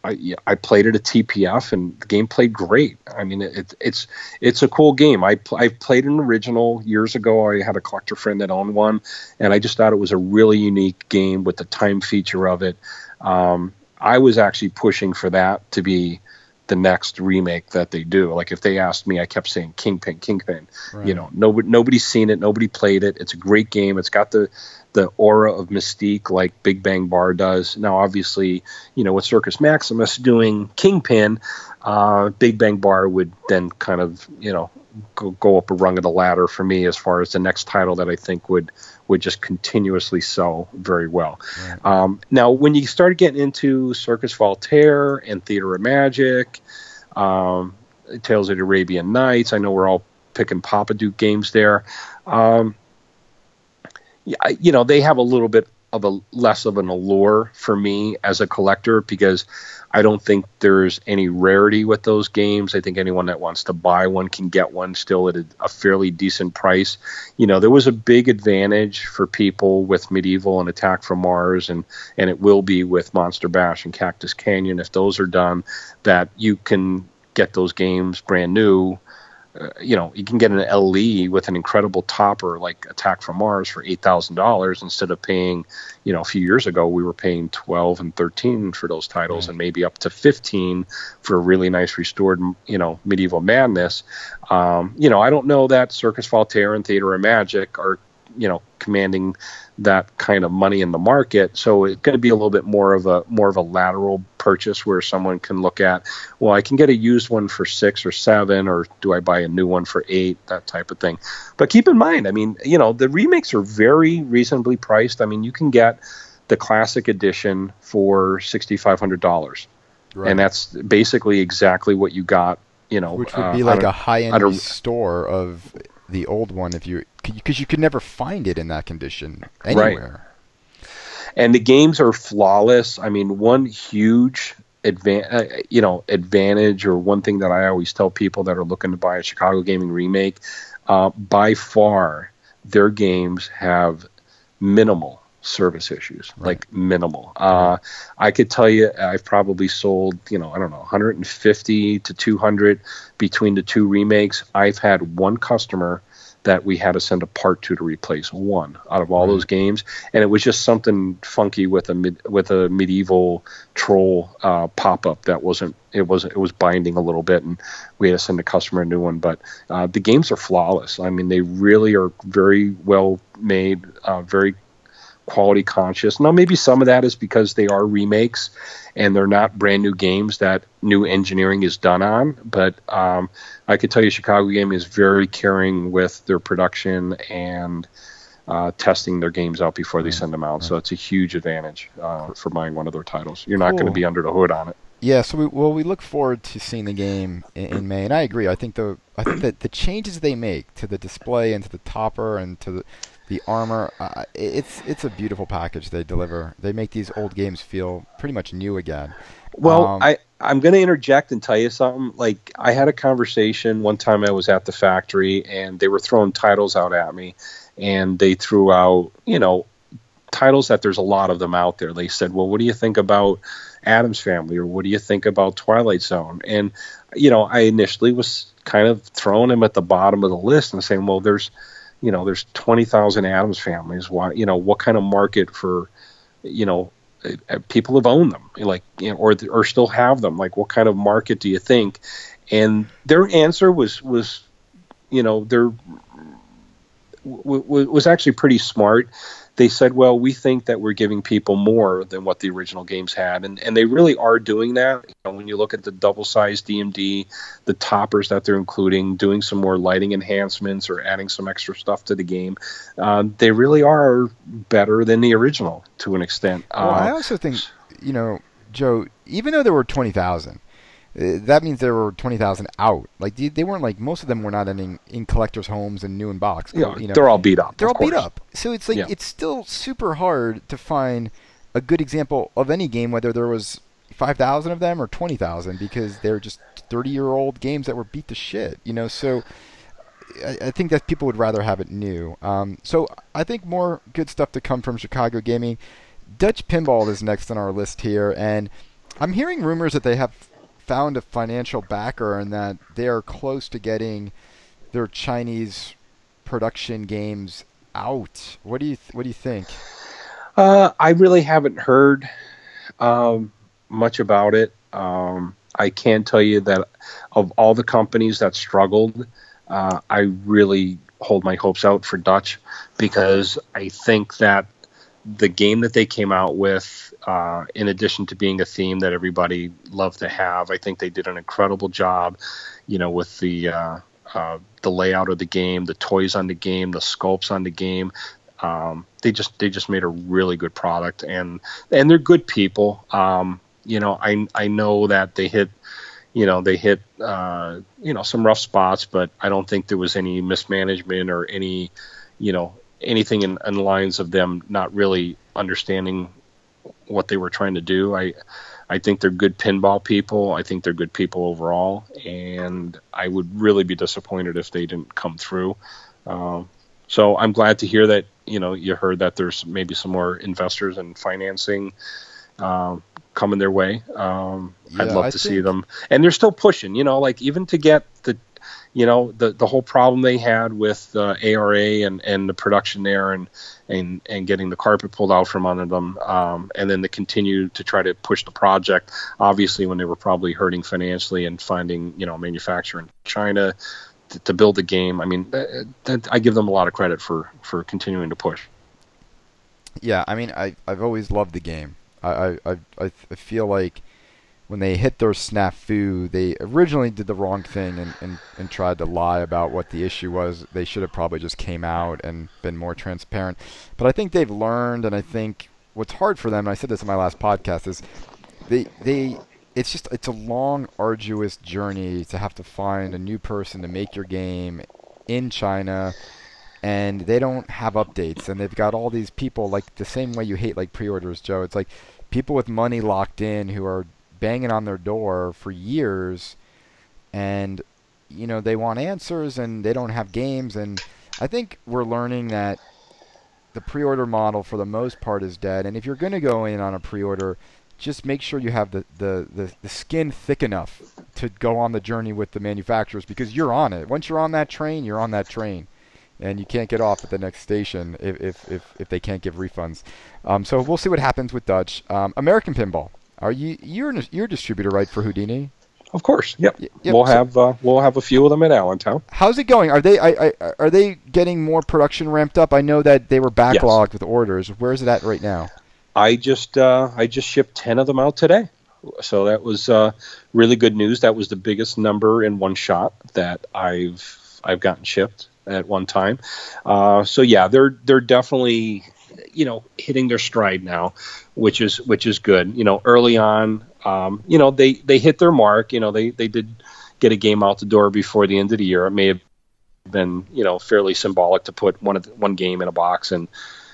Speaker 2: I, I played it at TPF and the game played great. I mean, it, it's it's a cool game. I I played an original years ago. I had a collector friend that owned one, and I just thought it was a really unique game with the time feature of it. Um, I was actually pushing for that to be the next remake that they do. Like if they asked me, I kept saying Kingpin, Kingpin. Right. You know, nobody nobody's seen it, nobody played it. It's a great game. It's got the the aura of mystique like Big Bang Bar does. Now, obviously, you know, with Circus Maximus doing Kingpin, uh, Big Bang Bar would then kind of, you know, go, go up a rung of the ladder for me as far as the next title that I think would would just continuously sell very well. Right. Um, now, when you started getting into Circus Voltaire and Theater of Magic, um, Tales of the Arabian Nights, I know we're all picking Popadiuk games there. Um, you know, they have a little bit of a less of an allure for me as a collector because I don't think there's any rarity with those games. I think anyone that wants to buy one can get one still at a, a, fairly decent price. You know, there was a big advantage for people with Medieval and Attack from Mars, and and it will be with Monster Bash and Cactus Canyon if those are done. That you can get those games brand new uh, you know, you can get an LE with an incredible topper like Attack from Mars for eight thousand dollars instead of paying, you know, a few years ago we were paying twelve and thirteen for those titles, and maybe up to fifteen for a really nice restored, you know, medieval madness. Um, you know, I don't know that Circus Voltaire and Theater of Magic are, you know, commanding that kind of money in the market. So it's going to be a little bit more of a more of a lateral purchase where someone can look at, well, I can get a used one for six or seven, or do I buy a new one for eight? That type of thing. But keep in mind, I mean, you know, the remakes are very reasonably priced. I mean, you can get the classic edition for sixty five hundred dollars, right. and that's basically exactly what you got. You know,
Speaker 1: which would be uh, like a, a high end store of the old one if you because you could never find it in that condition anywhere.
Speaker 2: Right. And the games are flawless. I mean, one huge advan- uh, you know advantage or one thing that I always tell people that are looking to buy a Chicago Gaming remake, uh, by far their games have minimal service issues, right. like minimal. Uh, I could tell you, I've probably sold, you know, I don't know, 150 to 200 between the two remakes. I've had one customer that we had to send a part to to replace one out of all right. those games, and it was just something funky with a mid, with a medieval troll uh, pop up that wasn't it was it was binding a little bit, and we had to send the customer a new one. But uh, the games are flawless. I mean, they really are very well made, uh, very quality conscious. Now, maybe some of that is because they are remakes and they're not brand new games that new engineering is done on. But um, I could tell you, Chicago Game is very caring with their production and uh, testing their games out before they send them out. So it's a huge advantage uh, for buying one of their titles. You're not cool. going to be under the hood on it.
Speaker 1: Yeah, so we, well, we look forward to seeing the game in, in, May, and I agree. I think the I think that the changes they make to the display and to the topper and to the the armor. Uh, it's it's a beautiful package they deliver. They make these old games feel pretty much new again.
Speaker 2: Well, um, I I'm going to interject and tell you something. Like I had a conversation one time I was at the factory and they were throwing titles out at me, and they threw out you know titles that there's a lot of them out there. They said, well, what do you think about Addams Family or what do you think about Twilight Zone? And you know, I initially was kind of throwing them at the bottom of the list and saying, well, there's you know there's 20,000 Addams families. Why you know what kind of market for you know uh, people have owned them like you know, or or still have them? Like what kind of market do you think? And their answer was was you know their w- w- was actually pretty smart they said, well, we think that we're giving people more than what the original games had, and and they really are doing that. You know, when you look at the double-sized DMD, the toppers that they're including, doing some more lighting enhancements or adding some extra stuff to the game, uh, they really are better than the original to an extent.
Speaker 1: Well,
Speaker 2: uh,
Speaker 1: I also think, you know, Joe, even though there were twenty thousand. Uh, that means there were twenty thousand out. Like they, they, weren't like most of them were not ending in collectors' homes and new in box.
Speaker 2: Yeah,
Speaker 1: you know,
Speaker 2: they're all beat up.
Speaker 1: They're all
Speaker 2: course.
Speaker 1: beat up. So it's like
Speaker 2: Yeah.
Speaker 1: it's still super hard to find a good example of any game, whether there was five thousand of them or twenty thousand, because they're just thirty-year-old games that were beat to shit. You know, so I, I think that people would rather have it new. Um, so I think more good stuff to come from Chicago Gaming. Dutch Pinball is next on our list here, and I'm hearing rumors that they have found a financial backer and that they are close to getting their Chinese production games out. What do you th- what do you think?
Speaker 2: Uh, I really haven't heard um, much about it. Um, I can tell you that of all the companies that struggled, uh, I really hold my hopes out for Dutch because I think that the game that they came out with, uh, in addition to being a theme that everybody loved to have, I think they did an incredible job. You know, with the uh, uh, the layout of the game, the toys on the game, the sculpts on the game. Um, they just they just made a really good product, and and they're good people. Um, you know, I I know that they hit, you know, they hit uh, you know some rough spots, but I don't think there was any mismanagement or any, you know, anything in, in lines of them not really understanding what they were trying to do. I I think they're good pinball people. I think they're good people overall, and I would really be disappointed if they didn't come through. Um, so I'm glad to hear that you know you heard that there's maybe some more investors and financing um, coming their way. Um, I'd love
Speaker 1: I
Speaker 2: to see them, and they're still pushing. You know, like even to get the you know the the whole problem they had with uh, ARA and and the production there and and and getting the carpet pulled out from under them um, and then to continue to try to push the project obviously when they were probably hurting financially and finding you know a manufacturer in China to, to build the game I mean that, that, I give them a lot of credit for for continuing to push
Speaker 1: Yeah, I mean, I I've always loved the game. I I, I I feel like when they hit their snafu, they originally did the wrong thing and, and, and tried to lie about what the issue was. They should have probably just came out and been more transparent. But I think they've learned, and I think what's hard for them, and I said this in my last podcast, is they they it's just it's a long, arduous journey to have to find a new person to make your game in China and they don't have updates and they've got all these people like the same way you hate like pre-orders joe it's like people with money locked in who are banging on their door for years and you know they want answers and they don't have games and i think we're learning that the pre-order model for the most part is dead and if you're going to go in on a pre-order just make sure you have the, the, the, the skin thick enough to go on the journey with the manufacturers because you're on it once you're on that train you're on that train and you can't get off at the next station if if, if, if they can't give refunds. Um, so we'll see what happens with Dutch. Um, American Pinball. Are you you're a, you're a distributor right for Houdini?
Speaker 2: of course yep,
Speaker 1: yep,
Speaker 2: we'll
Speaker 1: so-
Speaker 2: have uh, we'll have a few of them at Allentown
Speaker 1: How's it going? Are they I, I, are they getting more production ramped up? I know that they were backlogged with orders. Where is it at right now?
Speaker 2: I just uh, I just shipped ten of them out today, so that was uh, really good news. That was the biggest number in one shot that I've I've gotten shipped at one time. Uh, so yeah, they're they're definitely you know hitting their stride now, which is which is good. You know, early on, um, you know they they hit their mark. You know, they they did get a game out the door before the end of the year. It may have been you know fairly symbolic to put one the, one game in a box and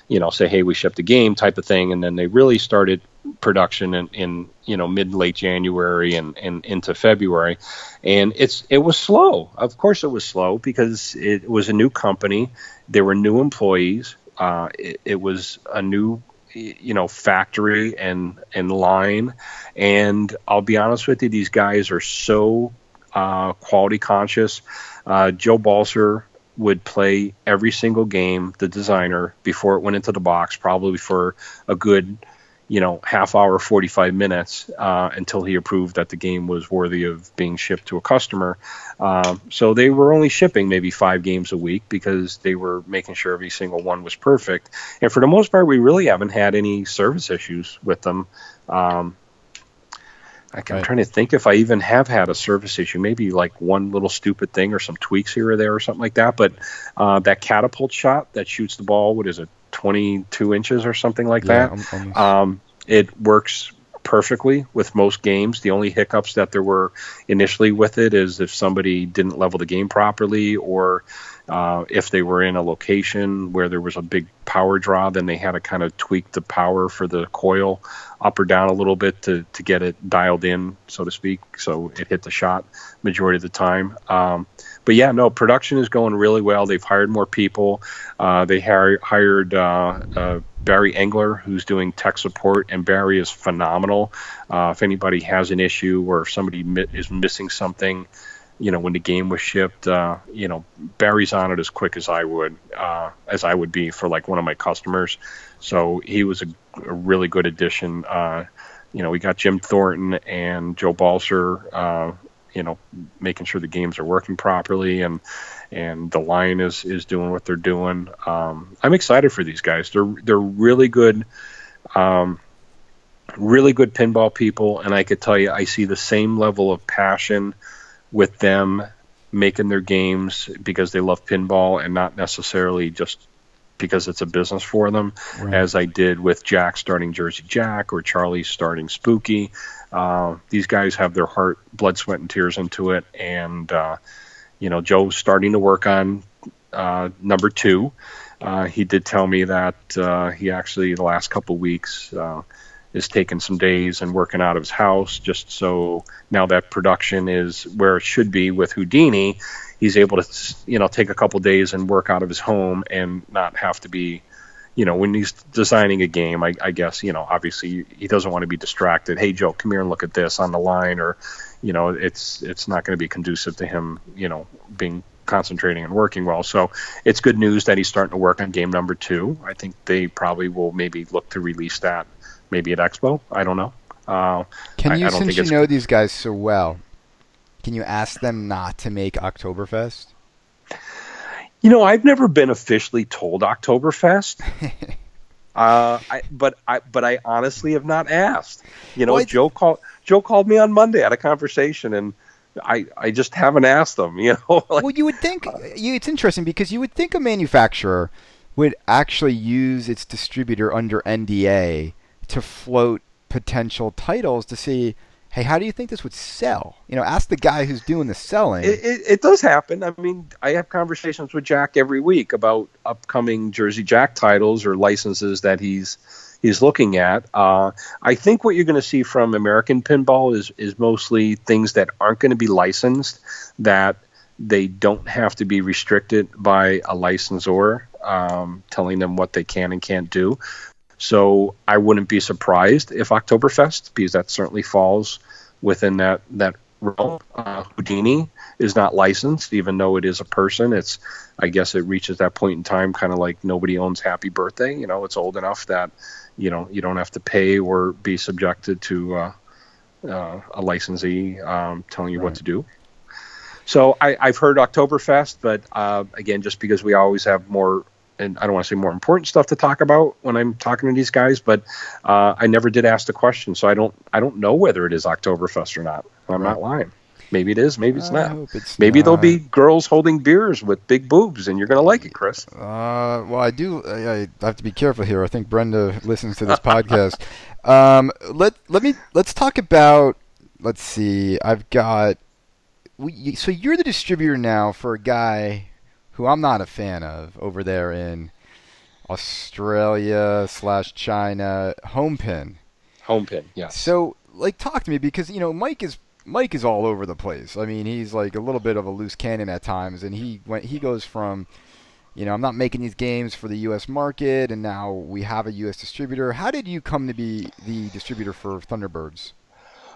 Speaker 2: you know say hey we shipped a game type of thing and then they really started production in, in you know mid late January and, and into February and it's it was slow of course it was slow because it was a new company there were new employees uh, it, it was a new you know factory and and line. And I'll be honest with you these guys are so uh, quality conscious. Uh, Joe Balcer would play every single game, the designer, before it went into the box, probably for a good, you know, half hour, 45 minutes uh, until he approved that the game was worthy of being shipped to a customer. Um, so they were only shipping maybe five games a week because they were making sure every single one was perfect. And for the most part, we really haven't had any service issues with them. Um, I, am right. trying to think if I even have had a service issue. Maybe like one little stupid thing or some tweaks here or there or something like that. But uh, that catapult shot that shoots the ball, what is it, 22 inches or something like yeah, that. Um, it works perfectly with most games. The only hiccups that there were initially with it is if somebody didn't level the game properly or uh, if they were in a location where there was a big power draw, then they had to kind of tweak the power for the coil up or down a little bit to, to get it dialed in, so to speak, so it hit the shot majority of the time. Um, but yeah, no, production is going really well. They've hired more people. Uh, they hired, uh, uh, Barry Engler, who's doing tech support, and Barry is phenomenal. Uh, if anybody has an issue or if somebody mi- is missing something, you know, when the game was shipped, uh, you know, Barry's on it as quick as I would, uh, as I would be for like one of my customers. So he was a, a really good addition. you know, we got Jim Thornton and Joe Balcer you know making sure the games are working properly and and the line is is doing what they're doing. Um, I'm excited for these guys. They're they're really good, um, really good pinball people, and I could tell you I see the same level of passion with them making their games because they love pinball and not necessarily just because it's a business for them, right. as I did with Jack starting Jersey Jack or Charlie starting Spooky. Uh, these guys have their heart, blood, sweat, and tears into it, and uh, you know Joe's starting to work on uh, number two. Uh, he did tell me that uh, he actually the last couple weeks uh, is taking some days and working out of his house just so now that production is where it should be with Houdini he's able to you know take a couple days and work out of his home and not have to be you know when he's designing a game I, I guess you know obviously he doesn't want to be distracted. Hey joe come here and look at this on the line or you know it's it's not going to be conducive to him you know being concentrating and working well. So it's good news that he's starting to work on game number two. I think they probably will maybe look to release that maybe at expo. I don't know. Uh,
Speaker 1: can you I, I since you know these guys so well can you ask them not to make Oktoberfest?
Speaker 2: You know, I've never been officially told Oktoberfest. uh, I, but I, but I honestly have not asked. You know, well, Joe called Joe called me on Monday at a conversation, and I, I just haven't asked them. You know,
Speaker 1: like, well, you would think you, it's interesting because you would think a manufacturer would actually use its distributor under NDA to float potential titles to see hey, how do you think this would sell? You know, ask the guy who's doing the selling.
Speaker 2: It, it, it, does happen. I mean, I have conversations with Jack every week about upcoming Jersey Jack titles or licenses that he's he's looking at. Uh, I think what you're going to see from American Pinball is is mostly things that aren't going to be licensed that they don't have to be restricted by a licensor um, telling them what they can and can't do. So I wouldn't be surprised if Oktoberfest, because that certainly falls within that that realm. Uh, Houdini is not licensed, even though it is a person. It's I guess it reaches that point in time, kind of like nobody owns Happy Birthday. You know, it's old enough that you know you don't have to pay or be subjected to uh, uh, a licensee um, telling you right. what to do. So I, have heard Oktoberfest, but uh, again, just because we always have more and I don't want to say more important stuff to talk about when I'm talking to these guys, but uh, I never did ask the question, so I don't I don't know whether it is Oktoberfest or not. I'm right. not lying. Maybe it is. Maybe it's I not. It's maybe not. there'll be girls holding beers with big boobs, and you're gonna like it, Chris.
Speaker 1: Uh, well, I do. I, I, have to be careful here. I think Brenda listens to this podcast. Um, let let me let's talk about. Let's see. I've got. We, so you're the distributor now for a guy who I'm not a fan of over there in Australia slash China, Homepin.
Speaker 2: Homepin, yeah.
Speaker 1: So, like, talk to me because you know Mike is Mike is all over the place. I mean, he's like a little bit of a loose cannon at times, and he went he goes from, you know, I'm not making these games for the U.S. market, and now we have a U.S. distributor. How did you come to be the distributor for Thunderbirds?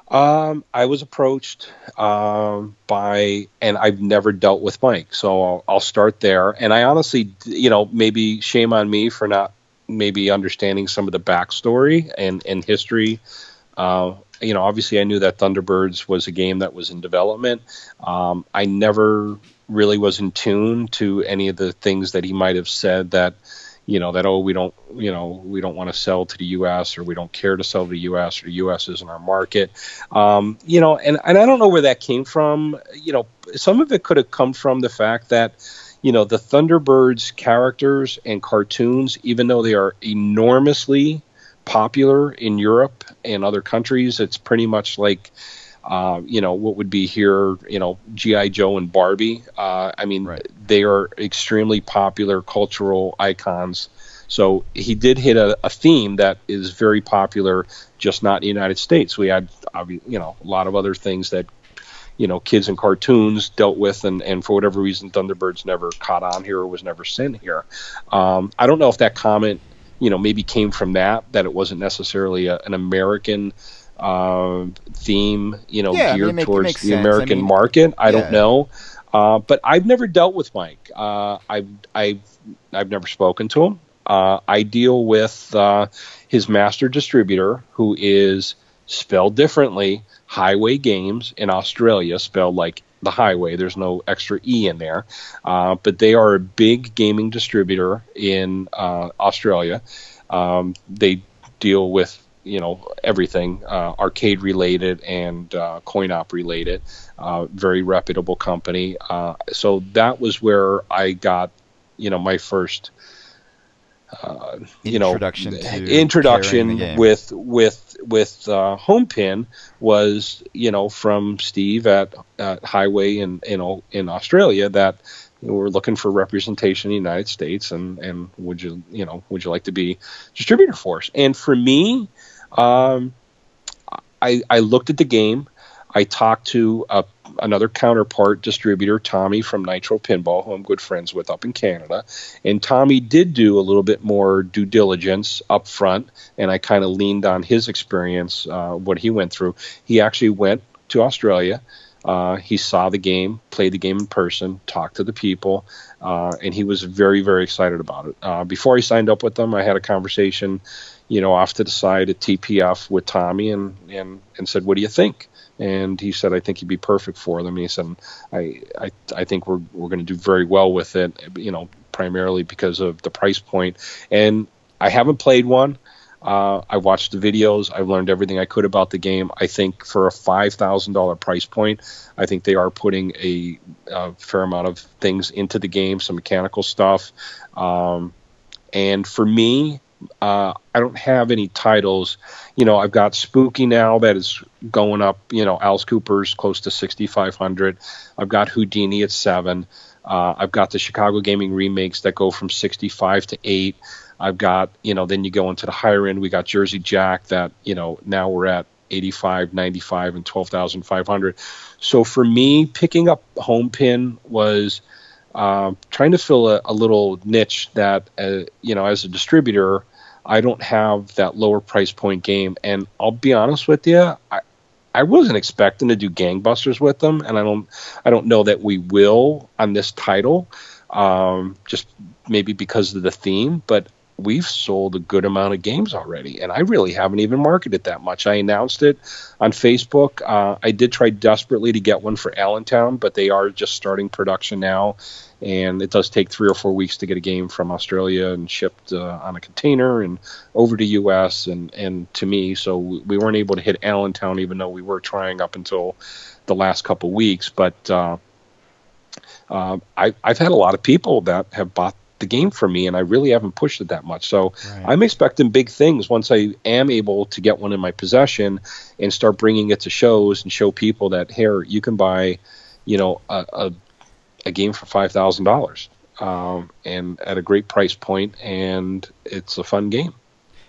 Speaker 2: Um, I was approached um, by, and I've never dealt with Mike, so I'll, I'll, start there. And I honestly, you know, maybe shame on me for not maybe understanding some of the backstory and and history. Uh, you know, obviously, I knew that Thunderbirds was a game that was in development. Um, I never really was in tune to any of the things that he might have said that you know that oh we don't you know we don't want to sell to the U.S. or we don't care to sell to the U.S. or the U.S. isn't our market. Um, you know, and and I don't know where that came from. You know, some of it could have come from the fact that you know the Thunderbirds characters and cartoons, even though they are enormously popular in Europe and other countries, it's pretty much like uh, you know what would be here, you know, GI Joe and Barbie. Uh, I mean, right. they are extremely popular cultural icons. So he did hit a, a, theme that is very popular, just not in the United States. We had, you know, a lot of other things that, you know, kids and cartoons dealt with, and, and for whatever reason, Thunderbirds never caught on here or was never sent here. Um, I don't know if that comment, you know, maybe came from that, that it wasn't necessarily a, an American uh, theme, you know, yeah, geared I mean, towards the American I mean, market. I yeah. don't know. Uh, but I've never dealt with Mike. Uh, I've, I've, I've never spoken to him. Uh, I deal with uh, his master distributor, who is spelled differently, Highway Games in Australia, spelled like the highway. There's no extra E in there. Uh, but they are a big gaming distributor in Australia. Um, they deal with you know everything uh, arcade related and uh, coin op related uh, very reputable company uh, so that was where i got you know my first uh, you
Speaker 1: introduction
Speaker 2: know introduction with with with uh, homepin was you know from steve at, at highway in in in australia that we're looking for representation in the United States, and and would you you know would you like to be distributor for us? And for me, um, I, I looked at the game. I talked to a, another counterpart distributor, Tommy from Nitro Pinball, who I'm good friends with up in Canada. And Tommy did do a little bit more due diligence up front, and I kind of leaned on his experience, uh, what he went through. He actually went to Australia. Uh, he saw the game, played the game in person, talked to the people, uh, and he was very, very excited about it. Uh, before I signed up with them, I had a conversation you know, off to the side at TPF with Tommy and, and, and said, what do you think? And he said, I think he'd be perfect for them. He said, I, I, I think we're, we're going to do very well with it, you know, primarily because of the price point. And I haven't played one. Uh, I watched the videos. I've learned everything I could about the game. I think for a five thousand dollar price point, I think they are putting a, a, fair amount of things into the game, some mechanical stuff. Um, and for me, uh, I don't have any titles. You know, I've got Spooky now that is going up. You know, Alice Cooper's close to 6,500. I've got Houdini at seven. Uh, I've got the Chicago Gaming remakes that go from 65 to eight. I've got, you know, then you go into the higher end. We got Jersey Jack that, you know, now we're at 85, 95, and 12,500. So for me, picking up Home Pin was uh, trying to fill a, a little niche that, uh, you know, as a distributor, I don't have that lower price point game. And I'll be honest with you, I, I wasn't expecting to do gangbusters with them, and I don't I don't know that we will on this title, um, just maybe because of the theme. But we've sold a good amount of games already, and I really haven't even marketed that much. I announced it on Facebook. Uh, I did try desperately to get one for Allentown, but they are just starting production now, and it does take three or four weeks to get a game from Australia and shipped uh, on a container and over to U.S. and and to me. So we weren't able to hit Allentown, even though we were trying up until the last couple weeks. But uh, uh, I, I've had a lot of people that have bought the game for me, and I really haven't pushed it that much. So right. I'm expecting big things once I am able to get one in my possession and start bringing it to shows and show people that here you can buy, you know, a, a a game for five thousand um, dollars, and at a great price point, and it's a fun game.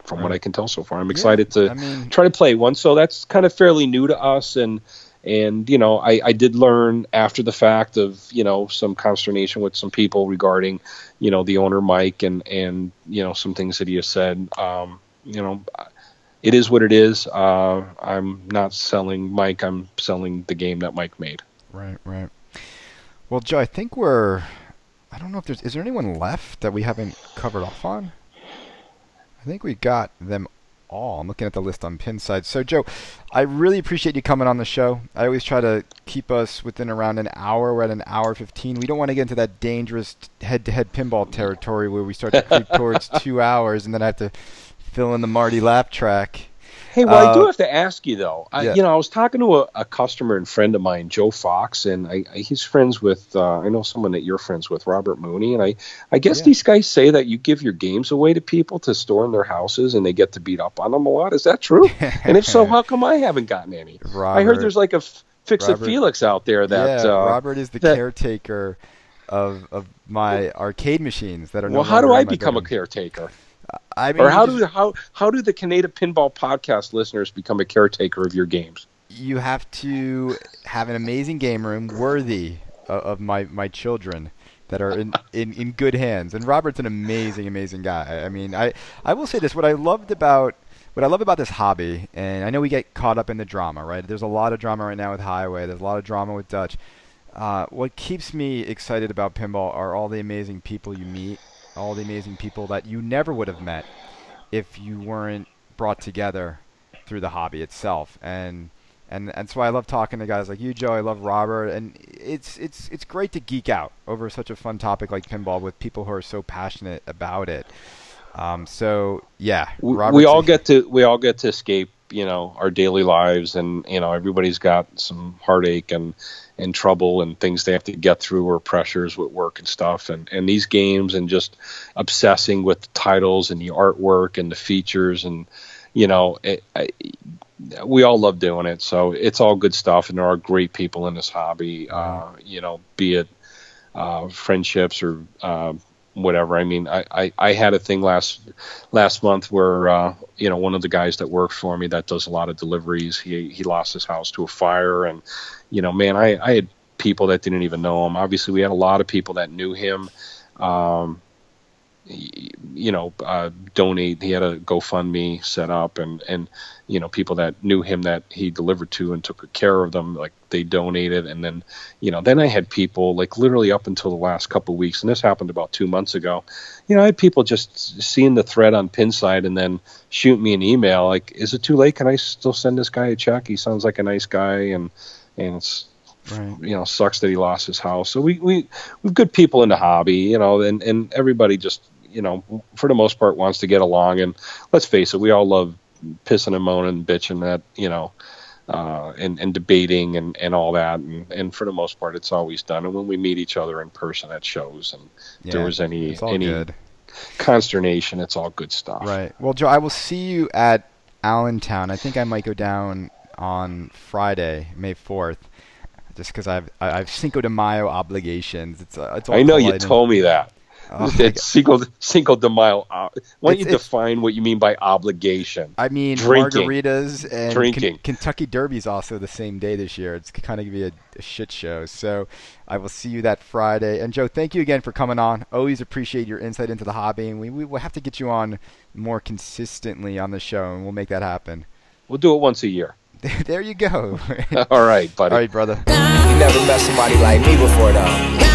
Speaker 2: From right. what I can tell so far, I'm excited yeah, to I mean, try to play one. So that's kind of fairly new to us, and and you know, I, I did learn after the fact of you know some consternation with some people regarding you know the owner Mike and and you know some things that he has said. Um, you know, it is what it is. Uh, I'm not selling Mike. I'm selling the game that Mike made.
Speaker 1: Right, right. Well, Joe, I think we're. I don't know if there's. Is there anyone left that we haven't covered off on? I think we got them all. I'm looking at the list on Pinside. So, Joe, I really appreciate you coming on the show. I always try to keep us within around an hour. We're at an hour 15. We don't want to get into that dangerous head-to-head pinball territory where we start to creep towards two hours, and then I have to fill in the Marty lap track.
Speaker 2: Hey, well, uh, I do have to ask you though. I, You know, I was talking to a, a, customer and friend of mine, Joe Fox, and I, I, he's friends with. Uh, I know someone that you're friends with, Robert Mooney, and I, I guess yeah. these guys say that you give your games away to people to store in their houses, and they get to beat up on them a lot. Is that true? and if so, how come I haven't gotten any? Robert, I heard there's like a Fix It Felix out there that.
Speaker 1: Yeah, uh, Robert is the that, caretaker of of my arcade machines that are.
Speaker 2: Well, how do I become a caretaker? I mean, or how do how how do the Kaneda's Pinball Podcast listeners become a caretaker of your games?
Speaker 1: You have to have an amazing game room worthy of, of my my children that are in, in, in good hands. And Robert's an amazing, amazing guy. I mean, I, I will say this: what I loved about what I love about this hobby, and I know we get caught up in the drama, right? There's a lot of drama right now with Heighway. There's a lot of drama with Dutch. Uh, what keeps me excited about pinball are all the amazing people you meet all the amazing people that you never would have met if you weren't brought together through the hobby itself. And and that's why I love talking to guys like you, Joe. I love Robert, and it's it's it's great to geek out over such a fun topic like pinball with people who are so passionate about it. Um, so yeah,
Speaker 2: we all get to we all get to escape, you know, our daily lives, and you know, everybody's got some heartache and and trouble and things they have to get through or pressures with work and stuff. And and these games and just obsessing with the titles and the artwork and the features and you know it, I, we all love doing it. So it's all good stuff and there are great people in this hobby uh, you know be it uh, friendships or uh, whatever. I mean, I, I, I, had a thing last last month where uh, you know one of the guys that works for me that does a lot of deliveries. He he lost his house to a fire, and you know, man, I, I had people that didn't even know him. Obviously, we had a lot of people that knew him. Um, you know, uh, donate. He had a GoFundMe set up, and and you know, people that knew him that he delivered to and took care of them, like they donated, and then you know, then I had people like literally up until the last couple of weeks, and this happened about two months ago. You know, I had people just seeing the thread on Pinside and then shoot me an email like, "Is it too late? Can I still send this guy a check? He sounds like a nice guy," and and it's Right. You know, sucks that he lost his house. So we we we've good people in the hobby, you know, and and everybody just you know for the most part wants to get along. And let's face it, we all love pissing and moaning and bitching that you know. Uh, and, and debating and, and all that and, and for the most part it's always done and when we meet each other in person that shows and yeah, there was any any good. consternation it's all good stuff
Speaker 1: right well joe i will see you at allentown i think i might go down on Friday, May 4th, just because I've I've Cinco de Mayo obligations. It's, uh, it's
Speaker 2: I know you told me that. Oh, it's Cinco, Cinco de Mayo. Uh, why don't you define what you mean by obligation?
Speaker 1: I mean Drinking. margaritas and Drinking. Kentucky Derby's also the same day this year. It's kind of going to be a, a, shit show. So I will see you that Friday. And Joe, thank you again for coming on. Always appreciate your insight into the hobby, and we, we will have to get you on more consistently on the show, and we'll make that happen.
Speaker 2: We'll do it once a year.
Speaker 1: there you go.
Speaker 2: All right, buddy.
Speaker 1: All right, brother.
Speaker 3: You never met somebody like me before, though.